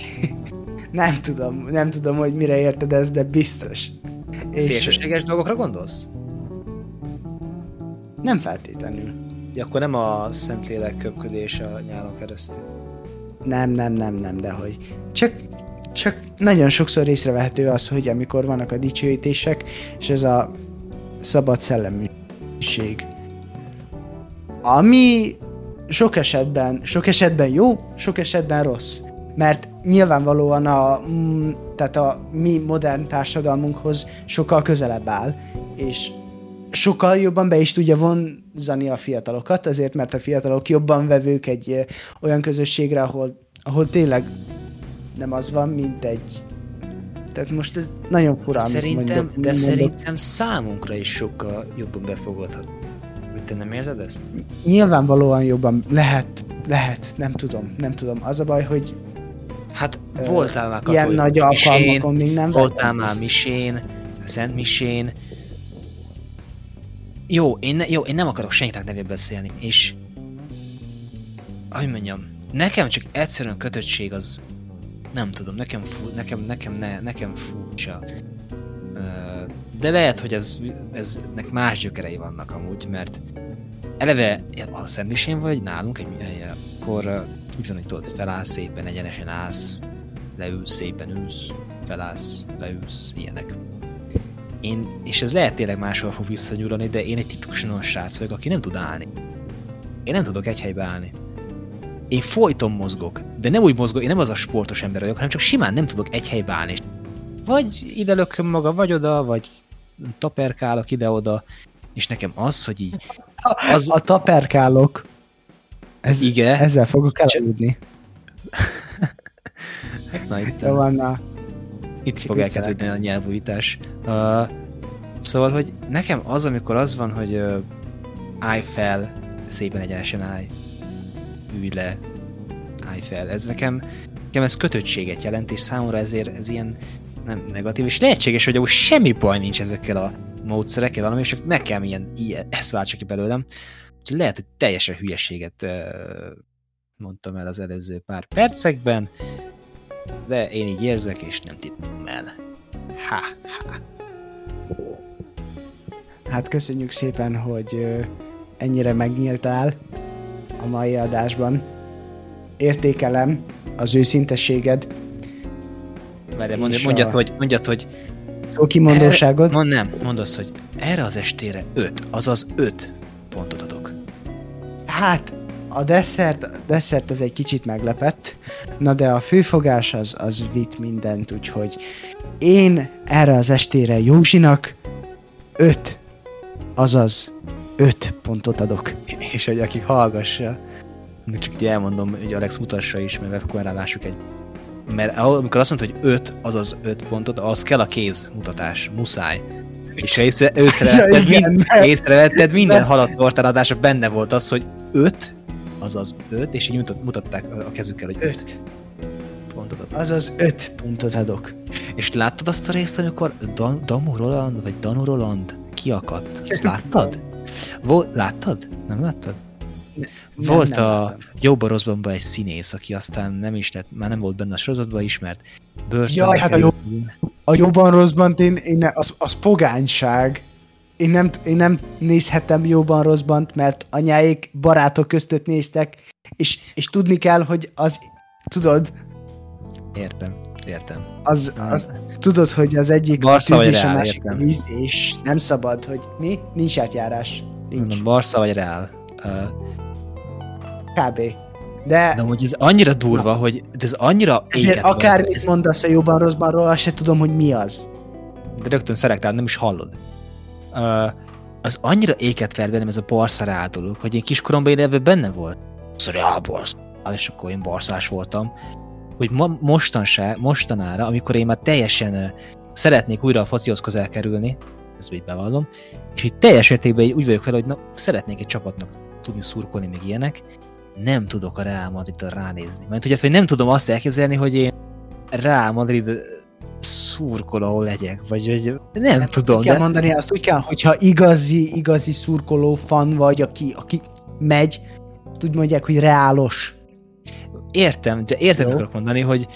nem tudom, nem tudom, hogy mire érted ez, de biztos. Szélsőséges dolgokra gondolsz? Nem feltétlenül. Ja, akkor nem a Szentlélek köpködés a nyálon keresztül. Nem, nem, nem, nem, de hogy. Csak, csak nagyon sokszor észrevehető az, hogy amikor vannak a dicsőítések, és ez a szabad szelleműség. Ami sok esetben, sok esetben jó, sok esetben rossz. Mert nyilvánvalóan a, mm, tehát a mi modern társadalmunkhoz sokkal közelebb áll, és sokkal jobban be is tudja vonzani a fiatalokat, azért mert a fiatalok jobban vevők egy olyan közösségre, ahol, ahol tényleg nem az van, mint egy tehát most ez nagyon furán. Szerintem, mondok, de szerintem számunkra is sokkal jobban befogadhat. Te nem érzed ezt? Nyilvánvalóan jobban lehet, lehet, nem tudom, nem tudom. Az a baj, hogy Hát voltál már Ilyen nagy alkalmakon még nem Voltál már misén, Szent misén, jó, én, ne, jó, én nem akarok senkinek nevében beszélni, és hogy mondjam, nekem csak egyszerűen kötöttség az nem tudom, nekem, fú, nekem, nekem, ne, nekem furcsa. De lehet, hogy ez, eznek más gyökerei vannak amúgy, mert eleve, ha szemmisén vagy nálunk, egy, akkor úgy van, hogy tudod, felállsz szépen, egyenesen állsz, leülsz, szépen ülsz, felállsz, leülsz, ilyenek én, és ez lehet tényleg máshol fog visszanyúlani, de én egy tipikusan olyan srác vagyok, aki nem tud állni. Én nem tudok egy helybe állni. Én folyton mozgok, de nem úgy mozgok, én nem az a sportos ember vagyok, hanem csak simán nem tudok egy helybe állni. Vagy ide lököm maga, vagy oda, vagy taperkálok ide-oda, és nekem az, hogy így... Az... A taperkálok. Ez, Igen. Ezzel fogok elaludni. Na, itt van, na. Itt fog elkezdődni a nyelvújítás. Uh, szóval, hogy nekem az, amikor az van, hogy uh, állj fel, szépen egyenesen állj, ülj le, állj fel. Ez nekem, nekem ez kötöttséget jelent, és számomra ezért ez ilyen nem negatív, és lehetséges, hogy semmi baj nincs ezekkel a módszerekkel valami, csak nekem ilyen, ilyen ez vált ki belőlem. Úgyhogy lehet, hogy teljesen hülyeséget mondtam el az előző pár percekben, de én így érzek, és nem tippem el. Ha, ha. Hát köszönjük szépen, hogy ennyire megnyíltál a mai adásban. Értékelem az őszintességed. Várjál, mondjad, mondjad, a... hogy, mondjad, hogy szókimondóságod. Mond, nem, mondd azt, hogy erre az estére 5, azaz 5 pontot adok. Hát, a desszert, a desszert az egy kicsit meglepett, na de a főfogás az, az vitt mindent, úgyhogy én erre az estére Józsinak 5, azaz 5 pontot adok. És hogy aki hallgassa, csak így elmondom, hogy Alex mutassa is, mert akkor rá lássuk egy mert amikor azt mondta, hogy 5, azaz 5 pontot, az kell a kéz mutatás, muszáj. És ha észre, észrevetted, Ja, igen, mind, észrevetted, minden haladt tortánadásra benne volt az, hogy 5, azaz 5, és így mutat, mutatták a a kezükkel, hogy 5 pontot adok. Azaz 5 pontot adok. És láttad azt a részt, amikor Dan- Damu Roland, vagy Danu Roland kiakadt? Ezt láttad? Vol- láttad? Nem láttad? Nem, Volt nem a. Jóba Rosszbanban egy színész, aki aztán nem is lett, már nem volt benne a sorozatban ismert. Börtönbe Jaj, hát a került. A jobban rosszban én, én az, az pogányság. Én nem, én nem nézhetem jóban rosszban, mert anyáik barátok között néztek, és, és tudni kell, hogy az, tudod, Értem, értem. az, az tudod, hogy az egyik Barca a tűz és a másik értem. víz, és nem szabad, hogy mi? Nincs átjárás. Nincs. Barca vagy Real. Uh, Kb. De, de hogy ez annyira durva, hogy de ez annyira ezért akármit Ez, mondasz a jóban rosszbanról, azt se tudom, hogy mi az. de rögtön szelektál, nem is hallod. Uh, az annyira éket ver bennem ez a Real dolog, hogy én kiskoromban én ebben benne volt. Real Barca, és akkor én barszás voltam. Hogy ma, mostanság, mostanára, amikor én már teljesen uh, szeretnék újra a focihoz közel kerülni, ezt így bevallom, és itt teljes mértékben így úgy vagyok vele, hogy na, szeretnék egy csapatnak tudni szurkolni, meg ilyenek, nem tudok a Real Madridra ránézni. Mert hogy, ezt, hogy nem tudom azt elképzelni, hogy én Real Madrid szurkoló legyek, vagy hogy nem tudom, Úgy kell de mondani, azt úgy kell, hogyha igazi, igazi szurkoló fan vagy, aki, aki megy, azt úgy mondják, hogy reálos. értem, de értem, Jó. akarok mondani, hogy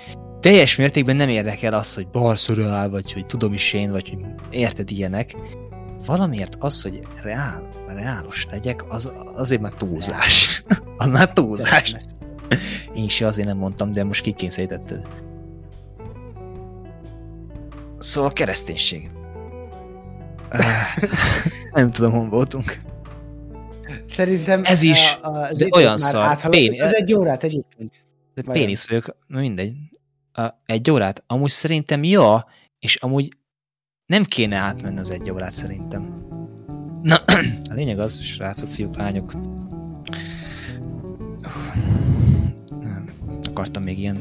teljes mértékben nem érdekel az, hogy Real, vagy hogy tudom is én, vagy hogy érted ilyenek. Valamiért az, hogy reál, reálos legyek, az azért már túlzás. az már túlzás. Én se azért nem mondtam, de most kikényszerítetted. Szóval a kereszténység. Nem tudom, hol voltunk. Szerintem Ez is, a, az de olyan szar. Péni- Ez egy órát egyébként. De pénisz vagyok, mindegy. A, egy órát? Amúgy szerintem ja, és amúgy nem kéne átmenni az egy órát szerintem. Na, a lényeg az, srácok, fiúk, lányok. Nem, akartam még ilyen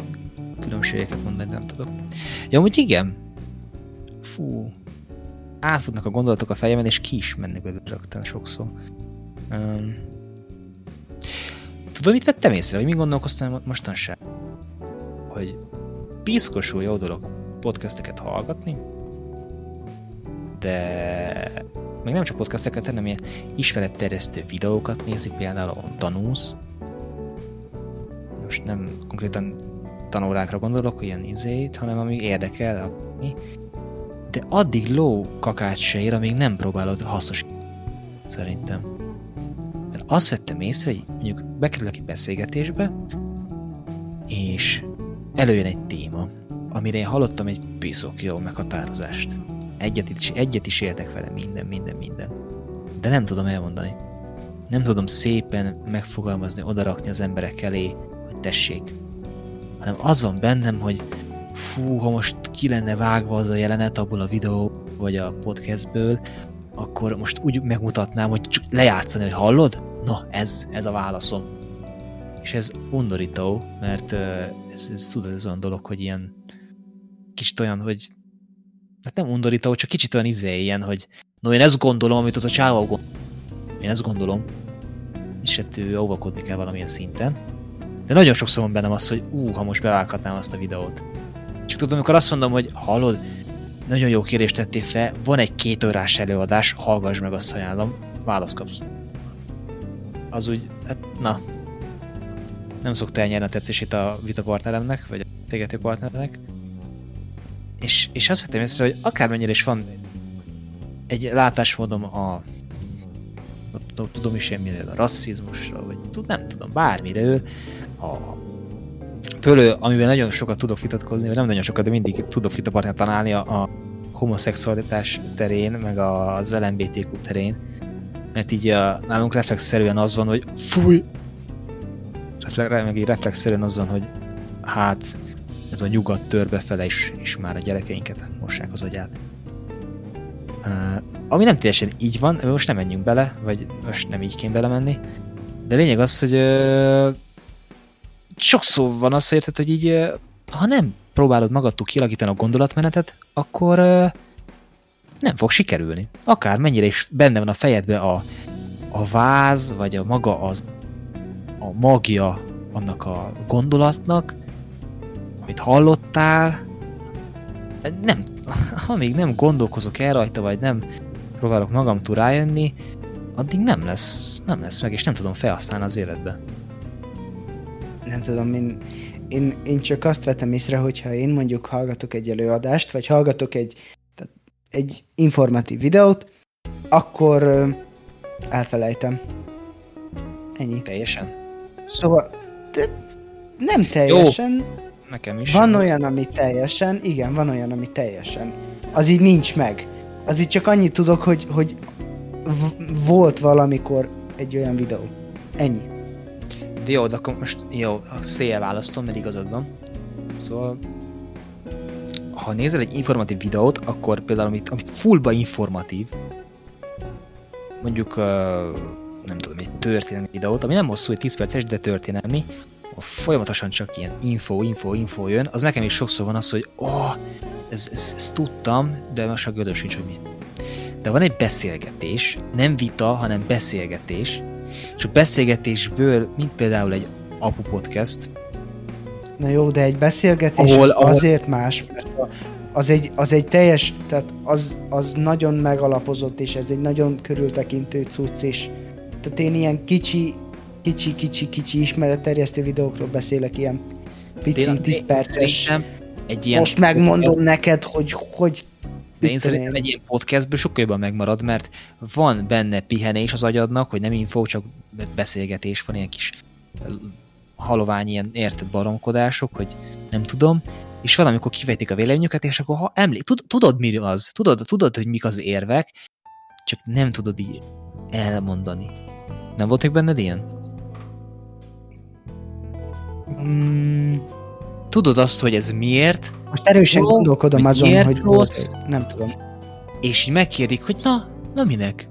különbségeket mondani, nem tudok. Ja, amúgy igen. Fú. Átfutnak a gondolatok a fejemen, és ki is mennek rögtön sokszor. Um, Tudod, mit vettem észre, hogy mi gondolkoztam mostanság? Hogy piszkosul jó dolog podcasteket hallgatni, de még nem csak podcasteket, hanem ilyen ismeretterjesztő videókat nézi, például ahol tanulsz. Most nem konkrétan tanórákra gondolok, ilyen izét, hanem ami érdekel, ami. De addig ló kakát se ér, amíg nem próbálod hasznos szerintem. Mert azt vettem észre, hogy mondjuk bekerülök egy beszélgetésbe, és előjön egy téma, amire én hallottam egy piszok jó meghatározást. Egyet is, egyet is értek vele, minden, minden, minden. De nem tudom elmondani. Nem tudom szépen megfogalmazni, odarakni az emberek elé, hogy tessék. Hanem az van bennem, hogy fú, ha most ki lenne vágva az a jelenet abból a videó, vagy a podcastből, akkor most úgy megmutatnám, hogy csak lejátszani, hogy hallod? Na, ez, ez a válaszom. És ez undorító, mert ez, ez tudod, ez olyan dolog, hogy ilyen kicsit olyan, hogy hát nem undorító, csak kicsit olyan izé ilyen, hogy no, én ezt gondolom, amit az a csávó gondol. Én ezt gondolom. És hát ő óvakodni kell valamilyen szinten. De nagyon sokszor van bennem az, hogy ú, ha most bevághatnám azt a videót. Csak tudom, amikor azt mondom, hogy hallod, nagyon jó kérdést tettél fel, van egy két órás előadás, hallgass meg, azt ajánlom, választ kapsz. Az úgy, hát na, nem szokta elnyerni a tetszését a vita partneremnek, vagy a tégető partnernek. És, és azt vettem észre, hogy akármennyire is van egy látásmódom a tudom is én miről, a rasszizmusra, vagy tud, nem tudom, bármiről, a pölő, amiben nagyon sokat tudok vitatkozni, vagy nem nagyon sokat, de mindig tudok vitapartnert találni a, a homoszexualitás terén, meg az LMBTQ terén, mert így a, nálunk reflexzerűen az van, hogy fúj, meg így reflexzerűen az van, hogy hát ez a nyugat tör befele, és, és már a gyerekeinket mossák az agyát. Uh, ami nem teljesen így van, most nem menjünk bele, vagy most nem így kéne belemenni, de lényeg az, hogy uh, sok van az, hogy érted, hogy így, uh, ha nem próbálod magadtól kialakítani a gondolatmenetet, akkor uh, nem fog sikerülni. Akár mennyire is benne van a fejedbe a, a váz, vagy a maga az a magja annak a gondolatnak, amit hallottál, nem, amíg nem gondolkozok el rajta, vagy nem próbálok magamtól rájönni, addig nem lesz, nem lesz meg, és nem tudom felhasználni az életbe. Nem tudom, én, én, én csak azt vettem észre, hogyha én mondjuk hallgatok egy előadást, vagy hallgatok egy, tehát egy informatív videót, akkor elfelejtem. Ennyi. Teljesen? Szóval de nem teljesen. Jó. Nekem is. Van olyan, ami teljesen, igen, van olyan, ami teljesen. Az így nincs meg. Az így csak annyit tudok, hogy, hogy volt valamikor egy olyan videó. Ennyi. De jó, de akkor most jó, a széjjel választom, mert igazad van. Szóval ha nézel egy informatív videót, akkor például amit, amit fullba informatív, mondjuk uh, nem tudom, egy történelmi videót, ami nem hosszú, egy 10 perces, de történelmi, folyamatosan csak ilyen info, info, info jön, az nekem is sokszor van az, hogy oh, ez, ez, ezt tudtam, de most a gödöm sincs, hogy mi. De van egy beszélgetés, nem vita, hanem beszélgetés, és a beszélgetésből, mint például egy apu podcast, Na jó, de egy beszélgetés ahol, az ahol... azért más, mert a, az egy, az egy teljes, tehát az, az nagyon megalapozott, és ez egy nagyon körültekintő cucc, és tehát én ilyen kicsi kicsi-kicsi-kicsi ismeretterjesztő videókról beszélek, ilyen pici, 10 perces. Egy ilyen Most megmondom podcast... neked, hogy hogy de én szerintem egy ilyen podcastből sokkal jobban megmarad, mert van benne pihenés az agyadnak, hogy nem info, csak beszélgetés, van ilyen kis halovány ilyen érted baromkodások, hogy nem tudom, és valamikor kivejtik a véleményüket, és akkor ha emlék, tud, tudod mi az, tudod, tudod, hogy mik az érvek, csak nem tudod így elmondani. Nem volt még benned ilyen? Mm, tudod azt, hogy ez miért? Most erősen jó, gondolkodom azon, hogy rossz, nem tudom. És így megkérdik, hogy na, na minek?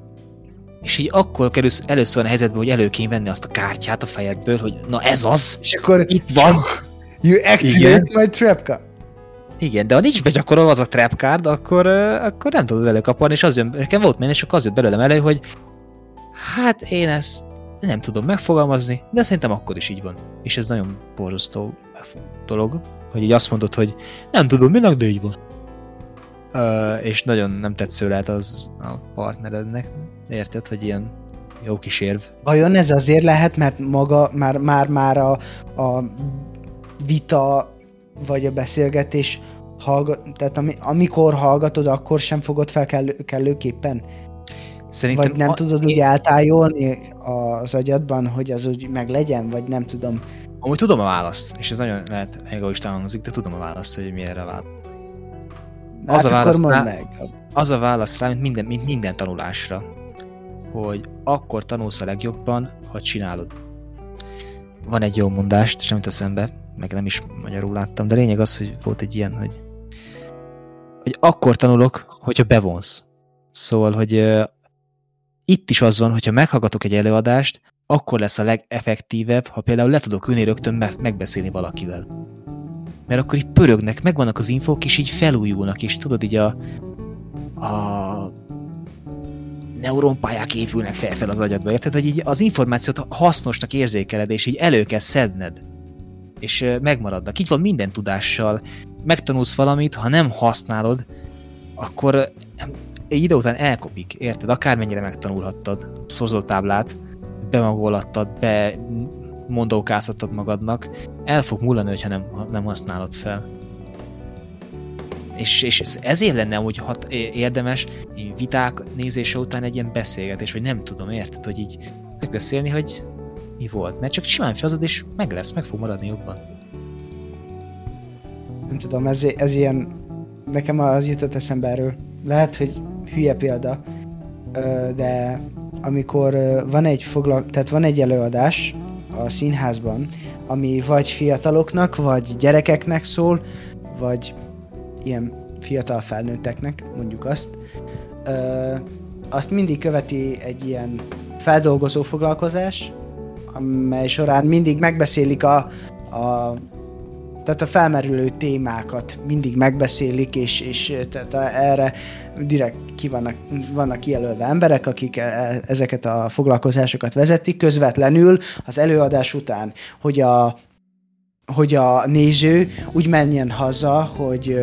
És így akkor kerülsz először a helyzetbe, hogy elő kéne venni azt a kártyát a fejedből, hogy na ez az, és akkor itt van. You activate Igen. my trap card. Igen, de ha nincs begyakorolva az a trap card, akkor, akkor nem tudod előkaparni, és az jön, nekem volt mény, és akkor az jött belőlem elő, hogy hát én ezt nem tudom megfogalmazni, de szerintem akkor is így van. És ez nagyon borzasztó dolog, hogy így azt mondod, hogy nem tudom minek, de így van. Uh, és nagyon nem tetsző lehet az a partnerednek, érted, hogy ilyen jó kis érv. Vajon ez azért lehet, mert maga, már, már, már a, a vita vagy a beszélgetés hallgat, tehát ami, amikor hallgatod, akkor sem fogod fel kellő, kellőképpen? Szerintem vagy nem a, tudod úgy eltájolni az agyadban, hogy az úgy meg legyen, vagy nem tudom. Amúgy tudom a választ, és ez nagyon lehet egoista hangzik, de tudom a választ, hogy mi erre válasz. Az, hát a válasz rá, meg. az a válasz rá, mint minden, mint minden tanulásra, hogy akkor tanulsz a legjobban, ha csinálod. Van egy jó mondást, semmit eszembe, meg nem is magyarul láttam, de lényeg az, hogy volt egy ilyen, hogy, hogy akkor tanulok, hogyha bevonsz. Szóval, hogy itt is az van, hogyha meghallgatok egy előadást, akkor lesz a legeffektívebb, ha például le tudok ülni rögtön megbeszélni valakivel. Mert akkor így pörögnek, megvannak az infók, és így felújulnak, és tudod, így a, a neuronpályák épülnek fel, fel az agyadba, érted? Hogy így az információt hasznosnak érzékeled, és így elő kell szedned. És megmaradnak. Így van minden tudással. Megtanulsz valamit, ha nem használod, akkor egy idő után elkopik, érted? Akármennyire megtanulhattad szorzótáblát, bemagolattad, be mondókázhattad magadnak, el fog múlani, hogyha nem, nem használod fel. És, és ezért lenne úgy hat, érdemes viták nézése után egy ilyen beszélgetés, hogy nem tudom, érted, hogy így megbeszélni, hogy mi volt. Mert csak simán felhozod, és meg lesz, meg fog maradni jobban. Nem tudom, ez, ez ilyen nekem az jutott eszembe erről. Lehet, hogy hülye példa, de amikor van egy foglal, tehát van egy előadás a színházban, ami vagy fiataloknak, vagy gyerekeknek szól, vagy ilyen fiatal felnőtteknek, mondjuk azt, azt mindig követi egy ilyen feldolgozó foglalkozás, amely során mindig megbeszélik a, a tehát a felmerülő témákat mindig megbeszélik, és, és tehát erre direkt ki vannak, vannak kijelölve emberek, akik e, ezeket a foglalkozásokat vezetik közvetlenül az előadás után, hogy a, hogy a néző úgy menjen haza, hogy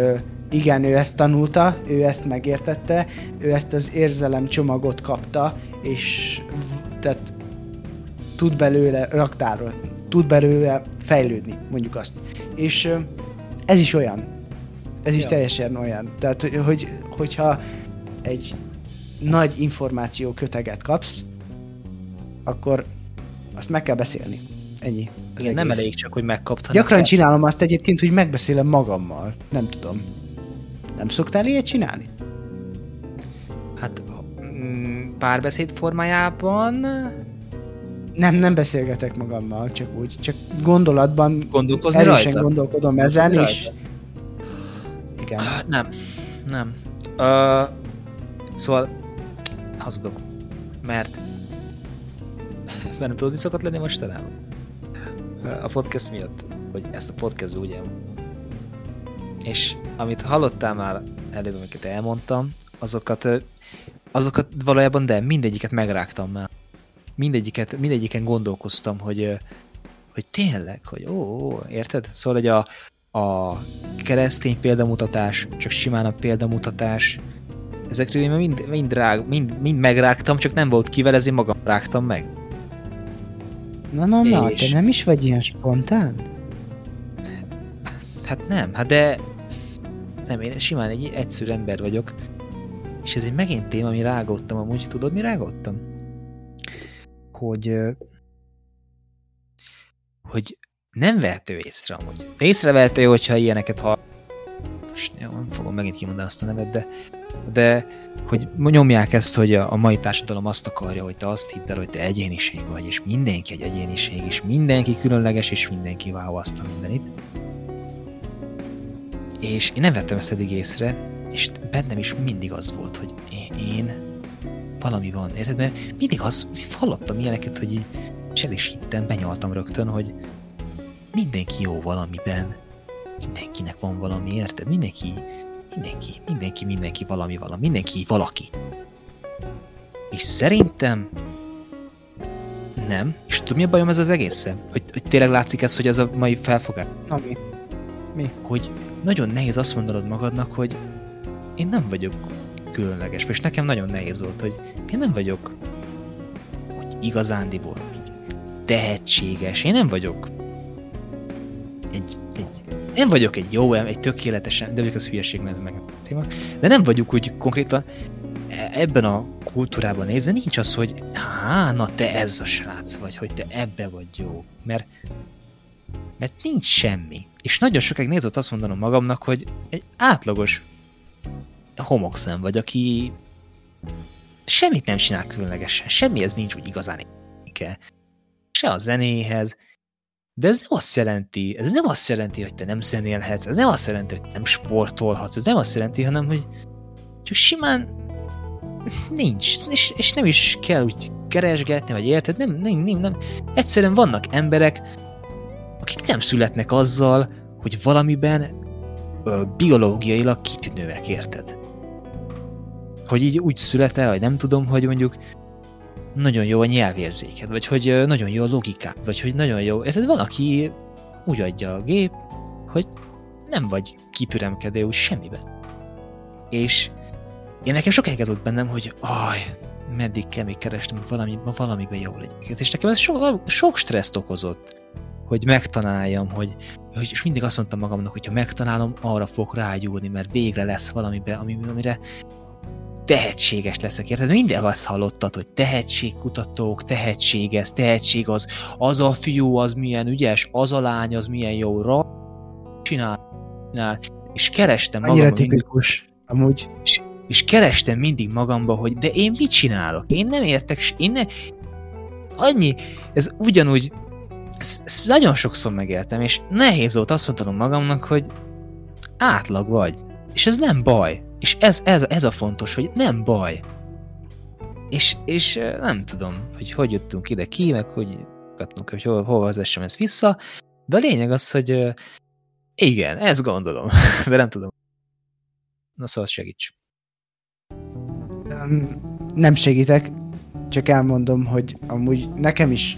igen, ő ezt tanulta, ő ezt megértette, ő ezt az érzelem csomagot kapta, és tehát tud belőle raktárol, tud belőle fejlődni, mondjuk azt. És ez is olyan. Ez is ja. teljesen olyan. Tehát, hogy, hogyha egy nagy információ köteget kapsz, akkor azt meg kell beszélni. Ennyi. Igen, nem elég csak, hogy megkaptad. Gyakran fel. csinálom azt egyébként, hogy megbeszélem magammal. Nem tudom. Nem szoktál ilyet csinálni? Hát mm, párbeszéd formájában nem, nem beszélgetek magammal, csak úgy, csak gondolatban Gondolkozni erősen rajta? gondolkodom ezen, és igen. Nem, nem. Uh, szóval hazudok, mert mert nem tudod, mi szokott lenni mostanában? A podcast miatt, hogy ezt a podcast ugye és amit hallottál már előbb, amiket elmondtam, azokat, azokat valójában de mindegyiket megrágtam már mindegyiket, mindegyiken gondolkoztam, hogy, hogy tényleg, hogy ó, ó, érted? Szóval, hogy a, a keresztény példamutatás, csak simán a példamutatás, ezekről én mind, mind, rág, mind, mind megrágtam, csak nem volt kivel, ezért magam rágtam meg. Na, na, na, és... te nem is vagy ilyen spontán? Hát nem, hát de nem, én simán egy egyszerű ember vagyok, és ez egy megint téma, ami rágottam amúgy, tudod, mi rágottam? Hogy hogy nem vehető észre amúgy. Észrevehető, hogyha ilyeneket hall... Jó, nem fogom megint kimondani azt a nevet, de, de hogy nyomják ezt, hogy a, a mai társadalom azt akarja, hogy te azt hidd el, hogy te egyéniség vagy, és mindenki egy egyéniség, és mindenki különleges, és mindenki wow azt a mindenit. És én nem vettem ezt eddig észre, és bennem is mindig az volt, hogy én, én valami van, érted? Mert mindig az, hallottam ilyeneket, hogy így, és el is hittem, benyaltam rögtön, hogy mindenki jó valamiben, mindenkinek van valami, érted? Mindenki, mindenki, mindenki, mindenki valami valami, mindenki valaki. És szerintem nem. És tudod, mi a bajom ez az egészen? Hogy, hogy tényleg látszik ez, hogy ez a mai felfogás? Ami. Mi? Hogy nagyon nehéz azt mondanod magadnak, hogy én nem vagyok különleges, és nekem nagyon nehéz volt, hogy én nem vagyok hogy igazándiból hogy tehetséges, én nem vagyok egy, egy, nem vagyok egy jó, egy tökéletesen, de mondjuk az hülyeség, mert ez meg téma, de nem vagyok úgy konkrétan e, ebben a kultúrában nézve nincs az, hogy há, na te ez a srác vagy, hogy te ebbe vagy jó, mert mert nincs semmi. És nagyon sokáig nézott azt mondanom magamnak, hogy egy átlagos homokszem vagy, aki semmit nem csinál különlegesen, semmihez nincs úgy igazán értéke. Se a zenéhez, de ez nem azt jelenti, ez nem azt jelenti, hogy te nem zenélhetsz, ez nem azt jelenti, hogy nem sportolhatsz, ez nem azt jelenti, hanem, hogy csak simán nincs, és, és nem is kell úgy keresgetni, vagy érted, nem, nem, nem, nem. Egyszerűen vannak emberek, akik nem születnek azzal, hogy valamiben ö, biológiailag kitűnőek, érted? Hogy így úgy születel, vagy nem tudom, hogy mondjuk nagyon jó a nyelvérzéked, vagy hogy nagyon jó a logikát, vagy hogy nagyon jó... Ez van, aki úgy adja a gép, hogy nem vagy kitüremkedő úgy semmiben. És én nekem sokáig ez volt bennem, hogy aj, meddig kell még keresnem, valami, valamiben jó legyek. És nekem ez so, sok stresszt okozott, hogy megtaláljam, hogy, hogy és mindig azt mondtam magamnak, hogy ha megtalálom, arra fog rágyúrni, mert végre lesz valamiben, ami, amire tehetséges leszek, érted? Minden azt hallottad, hogy tehetségkutatók, tehetség ez, tehetség az, az a fiú az milyen ügyes, az a lány az milyen jó, ra csinál, csinál. És kerestem Annyira magamban mindig, tipikus, amúgy. és, és kerestem mindig magamba, hogy de én mit csinálok? Én nem értek, s- én ne... Annyi, ez ugyanúgy, ezt, ezt nagyon sokszor megéltem, és nehéz volt azt mondanom magamnak, hogy átlag vagy. És ez nem baj. És ez, ez, ez a fontos, hogy nem baj. És, és nem tudom, hogy hogy jöttünk ide ki, meg hogy kattunk, hogy hol, hol vezessem ezt vissza, de a lényeg az, hogy igen, ezt gondolom, de nem tudom. Na szóval segíts. Nem segítek, csak elmondom, hogy amúgy nekem is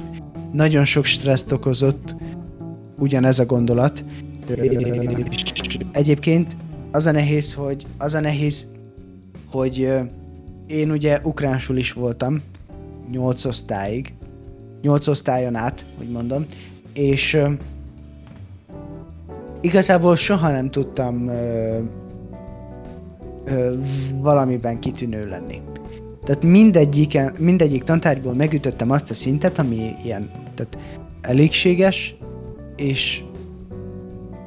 nagyon sok stresszt okozott ugyanez a gondolat. És egyébként az a nehéz, hogy az a nehéz, hogy én ugye ukránsul is voltam 8 osztályig, 8 osztályon át, úgy mondom, és igazából soha nem tudtam ö, ö, valamiben kitűnő lenni. Tehát mindegyiken, mindegyik tantárgyból megütöttem azt a szintet, ami ilyen tehát elégséges, és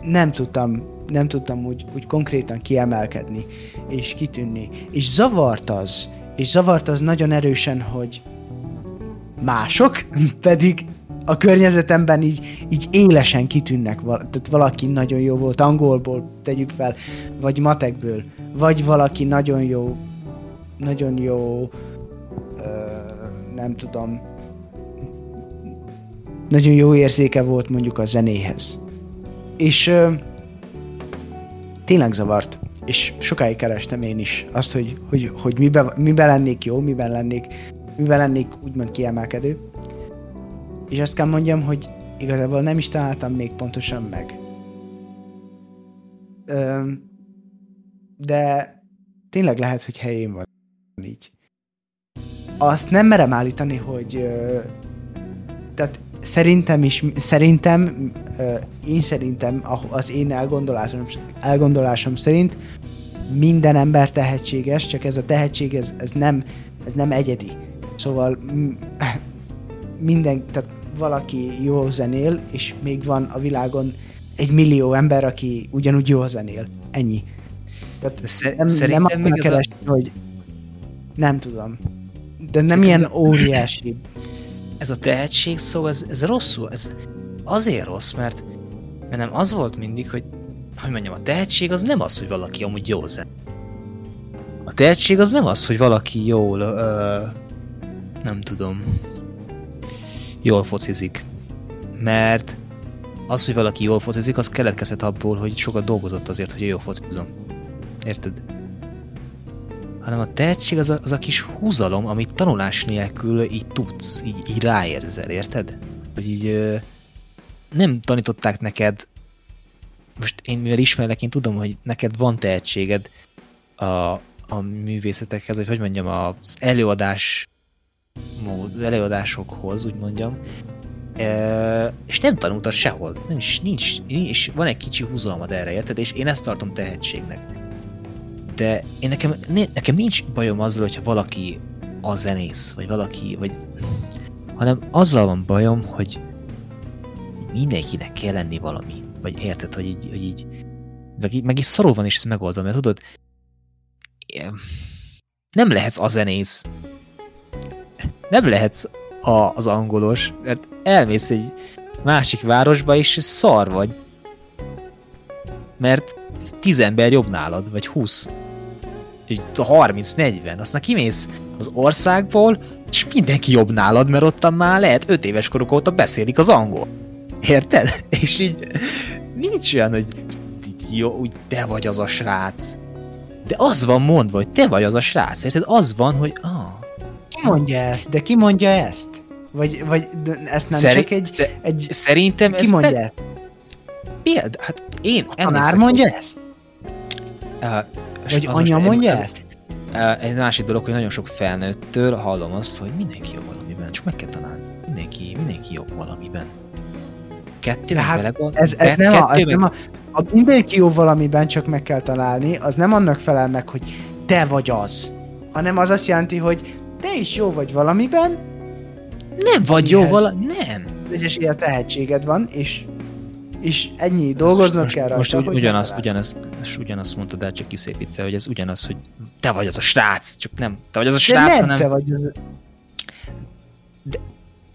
nem tudtam, nem tudtam úgy, úgy konkrétan kiemelkedni, és kitűnni. És zavart az, és zavart az nagyon erősen, hogy mások pedig a környezetemben így, így élesen kitűnnek. Tehát valaki nagyon jó volt angolból, tegyük fel, vagy matekből, vagy valaki nagyon jó, nagyon jó, ö, nem tudom, nagyon jó érzéke volt mondjuk a zenéhez. És ö, tényleg zavart, és sokáig kerestem én is azt, hogy, hogy, hogy miben, miben lennék jó, miben lennék, miben lennék úgymond kiemelkedő. És azt kell mondjam, hogy igazából nem is találtam még pontosan meg. Ö, de tényleg lehet, hogy helyén van így. Azt nem merem állítani, hogy ö, tehát szerintem is, szerintem, én szerintem, a- az én elgondolásom, elgondolásom szerint minden ember tehetséges, csak ez a tehetség, ez, ez, nem, ez nem egyedi. Szóval minden, tehát valaki jó zenél, és még van a világon egy millió ember, aki ugyanúgy jó zenél. Ennyi. Tehát szer- nem, nem szerintem akarom meg ez a... keresni, hogy nem tudom. De nem Szerintem ilyen óriási. Ez a tehetség szó, ez, ez rosszul, ez azért rossz, mert, mert nem az volt mindig, hogy hogy mondjam, a tehetség az nem az, hogy valaki amúgy jó zen. A tehetség az nem az, hogy valaki jól, ö, nem tudom, jól focizik. Mert az, hogy valaki jól focizik, az keletkezhet abból, hogy sokat dolgozott azért, hogy jól focizom. Érted? Hanem a tehetség az a, az a kis húzalom, amit tanulás nélkül így tudsz, így, így ráérzel, érted? Hogy így ö, nem tanították neked, most én mivel ismerlek, én tudom, hogy neked van tehetséged a, a művészetekhez, vagy hogy mondjam, az előadás mód, előadásokhoz, úgy mondjam, e, és nem tanultad sehol, nem is, nincs, és van egy kicsi húzalmad erre, érted? És én ezt tartom tehetségnek de én nekem, nekem nincs bajom azzal, hogyha valaki a zenész, vagy valaki, vagy hanem azzal van bajom, hogy mindenkinek kell lenni valami. Vagy érted, hogy így, hogy így meg, így- meg így szarul van is ez megoldva, mert tudod, nem lehetsz a zenész, nem lehetsz a, az angolos, mert elmész egy másik városba, és szar vagy. Mert tíz ember jobb nálad, vagy 20. Egy 30-40. Aztán kimész az országból, és mindenki jobb nálad, mert ottan már lehet 5 éves koruk óta beszélik az angol. Érted? És így nincs olyan, hogy jó, úgy te vagy az a srác. De az van mondva, hogy te vagy az a srác, érted? Az van, hogy ah, Ki mondja ezt? De ki mondja ezt? Vagy, vagy ezt nem Szeri- csak egy... sze- egy szerintem ki ez mondja pe- ezt? példa, hát én A tanár mondja ezt? uh, Vagy anya mondja ezt? Uh, egy másik dolog, hogy nagyon sok felnőttől hallom azt, hogy mindenki jó valamiben, csak meg kell találni. Mindenki, mindenki jó valamiben. Kettő, De meg hát belegond, Ez, ez nem, a, ez kettő, nem meg, a, a mindenki jó valamiben csak meg kell találni, az nem annak felel meg, hogy te vagy az, hanem az azt jelenti, hogy te is jó vagy valamiben, nem vagy jó vala... Nem. és ilyen tehetséged van, és, és ennyi, dolgoznod most, kell rajta. Most ugy, megtaláld. ugyanazt, és ugyanazt mondtad el, csak kiszépítve, hogy ez ugyanaz, hogy te vagy az a srác, csak nem, te vagy az a De srác, nem hanem... te vagy az...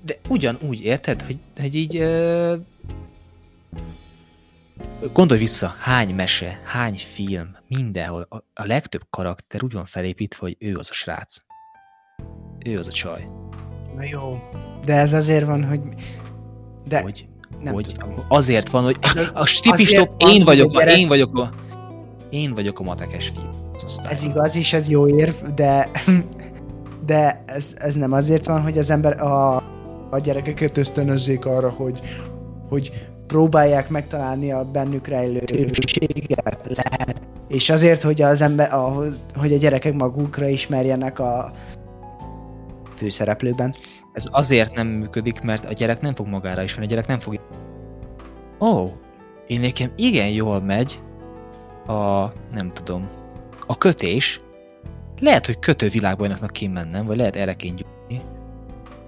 De ugyanúgy, érted? Hogy, hogy így... Ö... Gondolj vissza, hány mese, hány film, mindenhol, a, a legtöbb karakter úgy van felépítve, hogy ő az a srác. Ő az a csaj. Na jó. De ez azért van, hogy... De hogy, nem hogy tudom. azért van, hogy a stipistop, én vagyok, a én vagyok a, én vagyok a matekes fiú. Ez igaz, és ez jó érv, de, de ez, ez nem azért van, hogy az ember a, a gyerekeket ösztönözzék arra, hogy, hogy próbálják megtalálni a bennük rejlő képességet, lehet. És azért, hogy az ember, a, hogy a gyerekek magukra ismerjenek a főszereplőben. Ez azért nem működik, mert a gyerek nem fog magára ismerni, a gyerek nem fog... Ó, oh, én nekem igen jól megy a, nem tudom, a kötés. Lehet, hogy kötővilágbajnoknak kéne mennem, vagy lehet erre kéne gyújtani,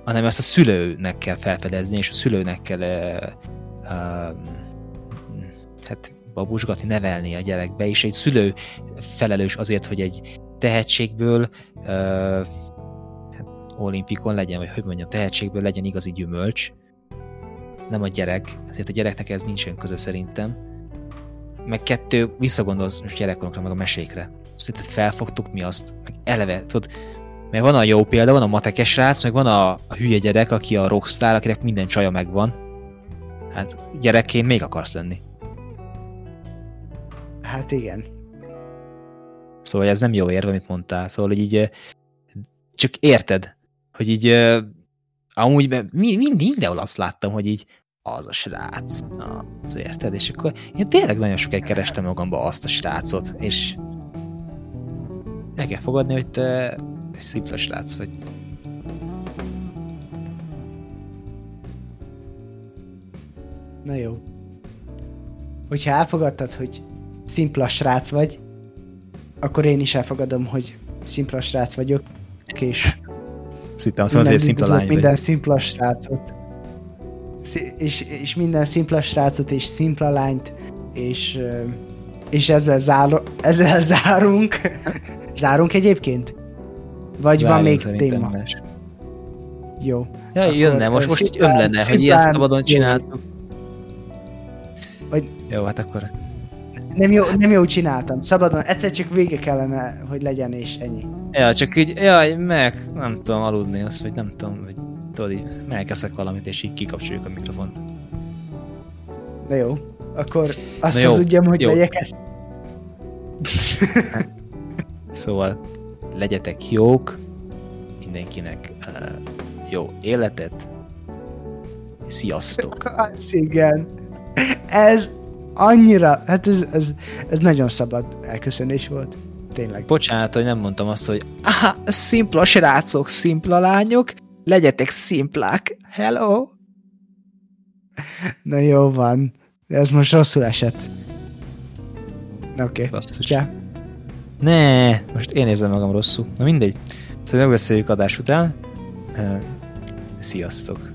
hanem ezt a szülőnek kell felfedezni, és a szülőnek kell uh, uh, hát babusgatni, nevelni a gyerekbe, és egy szülő felelős azért, hogy egy tehetségből uh, olimpikon legyen, vagy hogy mondjam, tehetségből legyen igazi gyümölcs, nem a gyerek, ezért a gyereknek ez nincsen köze szerintem. Meg kettő, visszagondolsz most gyerekkorunkra, meg a mesékre. Szerinted felfogtuk mi azt, meg eleve, tudod, meg van a jó példa, van a matekes rác, meg van a, a hülye gyerek, aki a rockstar, akinek minden csaja megvan. Hát gyerekként még akarsz lenni. Hát igen. Szóval ez nem jó érve, amit mondtál. Szóval, hogy így csak érted, hogy így amúgy mi, mi, mindenhol azt láttam, hogy így az a srác, az érted? És akkor én tényleg nagyon sokáig kerestem magamba azt a srácot, és el kell fogadni, hogy te egy szimpla srác vagy. Na jó. Hogyha elfogadtad, hogy szimpla srác vagy, akkor én is elfogadom, hogy szimpla srác vagyok, és Szittem azt mondod, hogy szimpla lány vagy. minden szimpla srácot. És, és minden szimpla srácot és szimpla lányt, és, és ezzel, záro, ezzel zárunk. zárunk egyébként? Vagy van Várjunk még szerintem téma? más. Jó. Ja, jönne, most, most így szimplán- ömlenne, hogy ilyen szimplán szabadon jó. csináltuk. Vagy- Jó, hát akkor Nem jó, nem jó csináltam. Szabadon, egyszer csak vége kellene, hogy legyen, és ennyi. Ja, csak így, jaj, meg, nem tudom aludni azt, vagy nem tudom, vagy tudod így, megeszek valamit, és így kikapcsoljuk a mikrofont. De jó. Akkor azt Na jó, hazudjam, hogy jó. megyek ezt. Szóval legyetek jók, mindenkinek uh, jó életet, sziasztok! Az igen. Ez annyira, hát ez, ez, ez nagyon szabad elköszönés volt. Tényleg. Bocsánat, hogy nem mondtam azt, hogy aha, szimpla srácok, szimpla lányok, legyetek szimplák, hello! Na jó van. De ez most rosszul esett. Na oké. Okay. Csá. Ne, most én érzem magam rosszul. Na mindegy. Szóval megbeszéljük adás után. Sziasztok!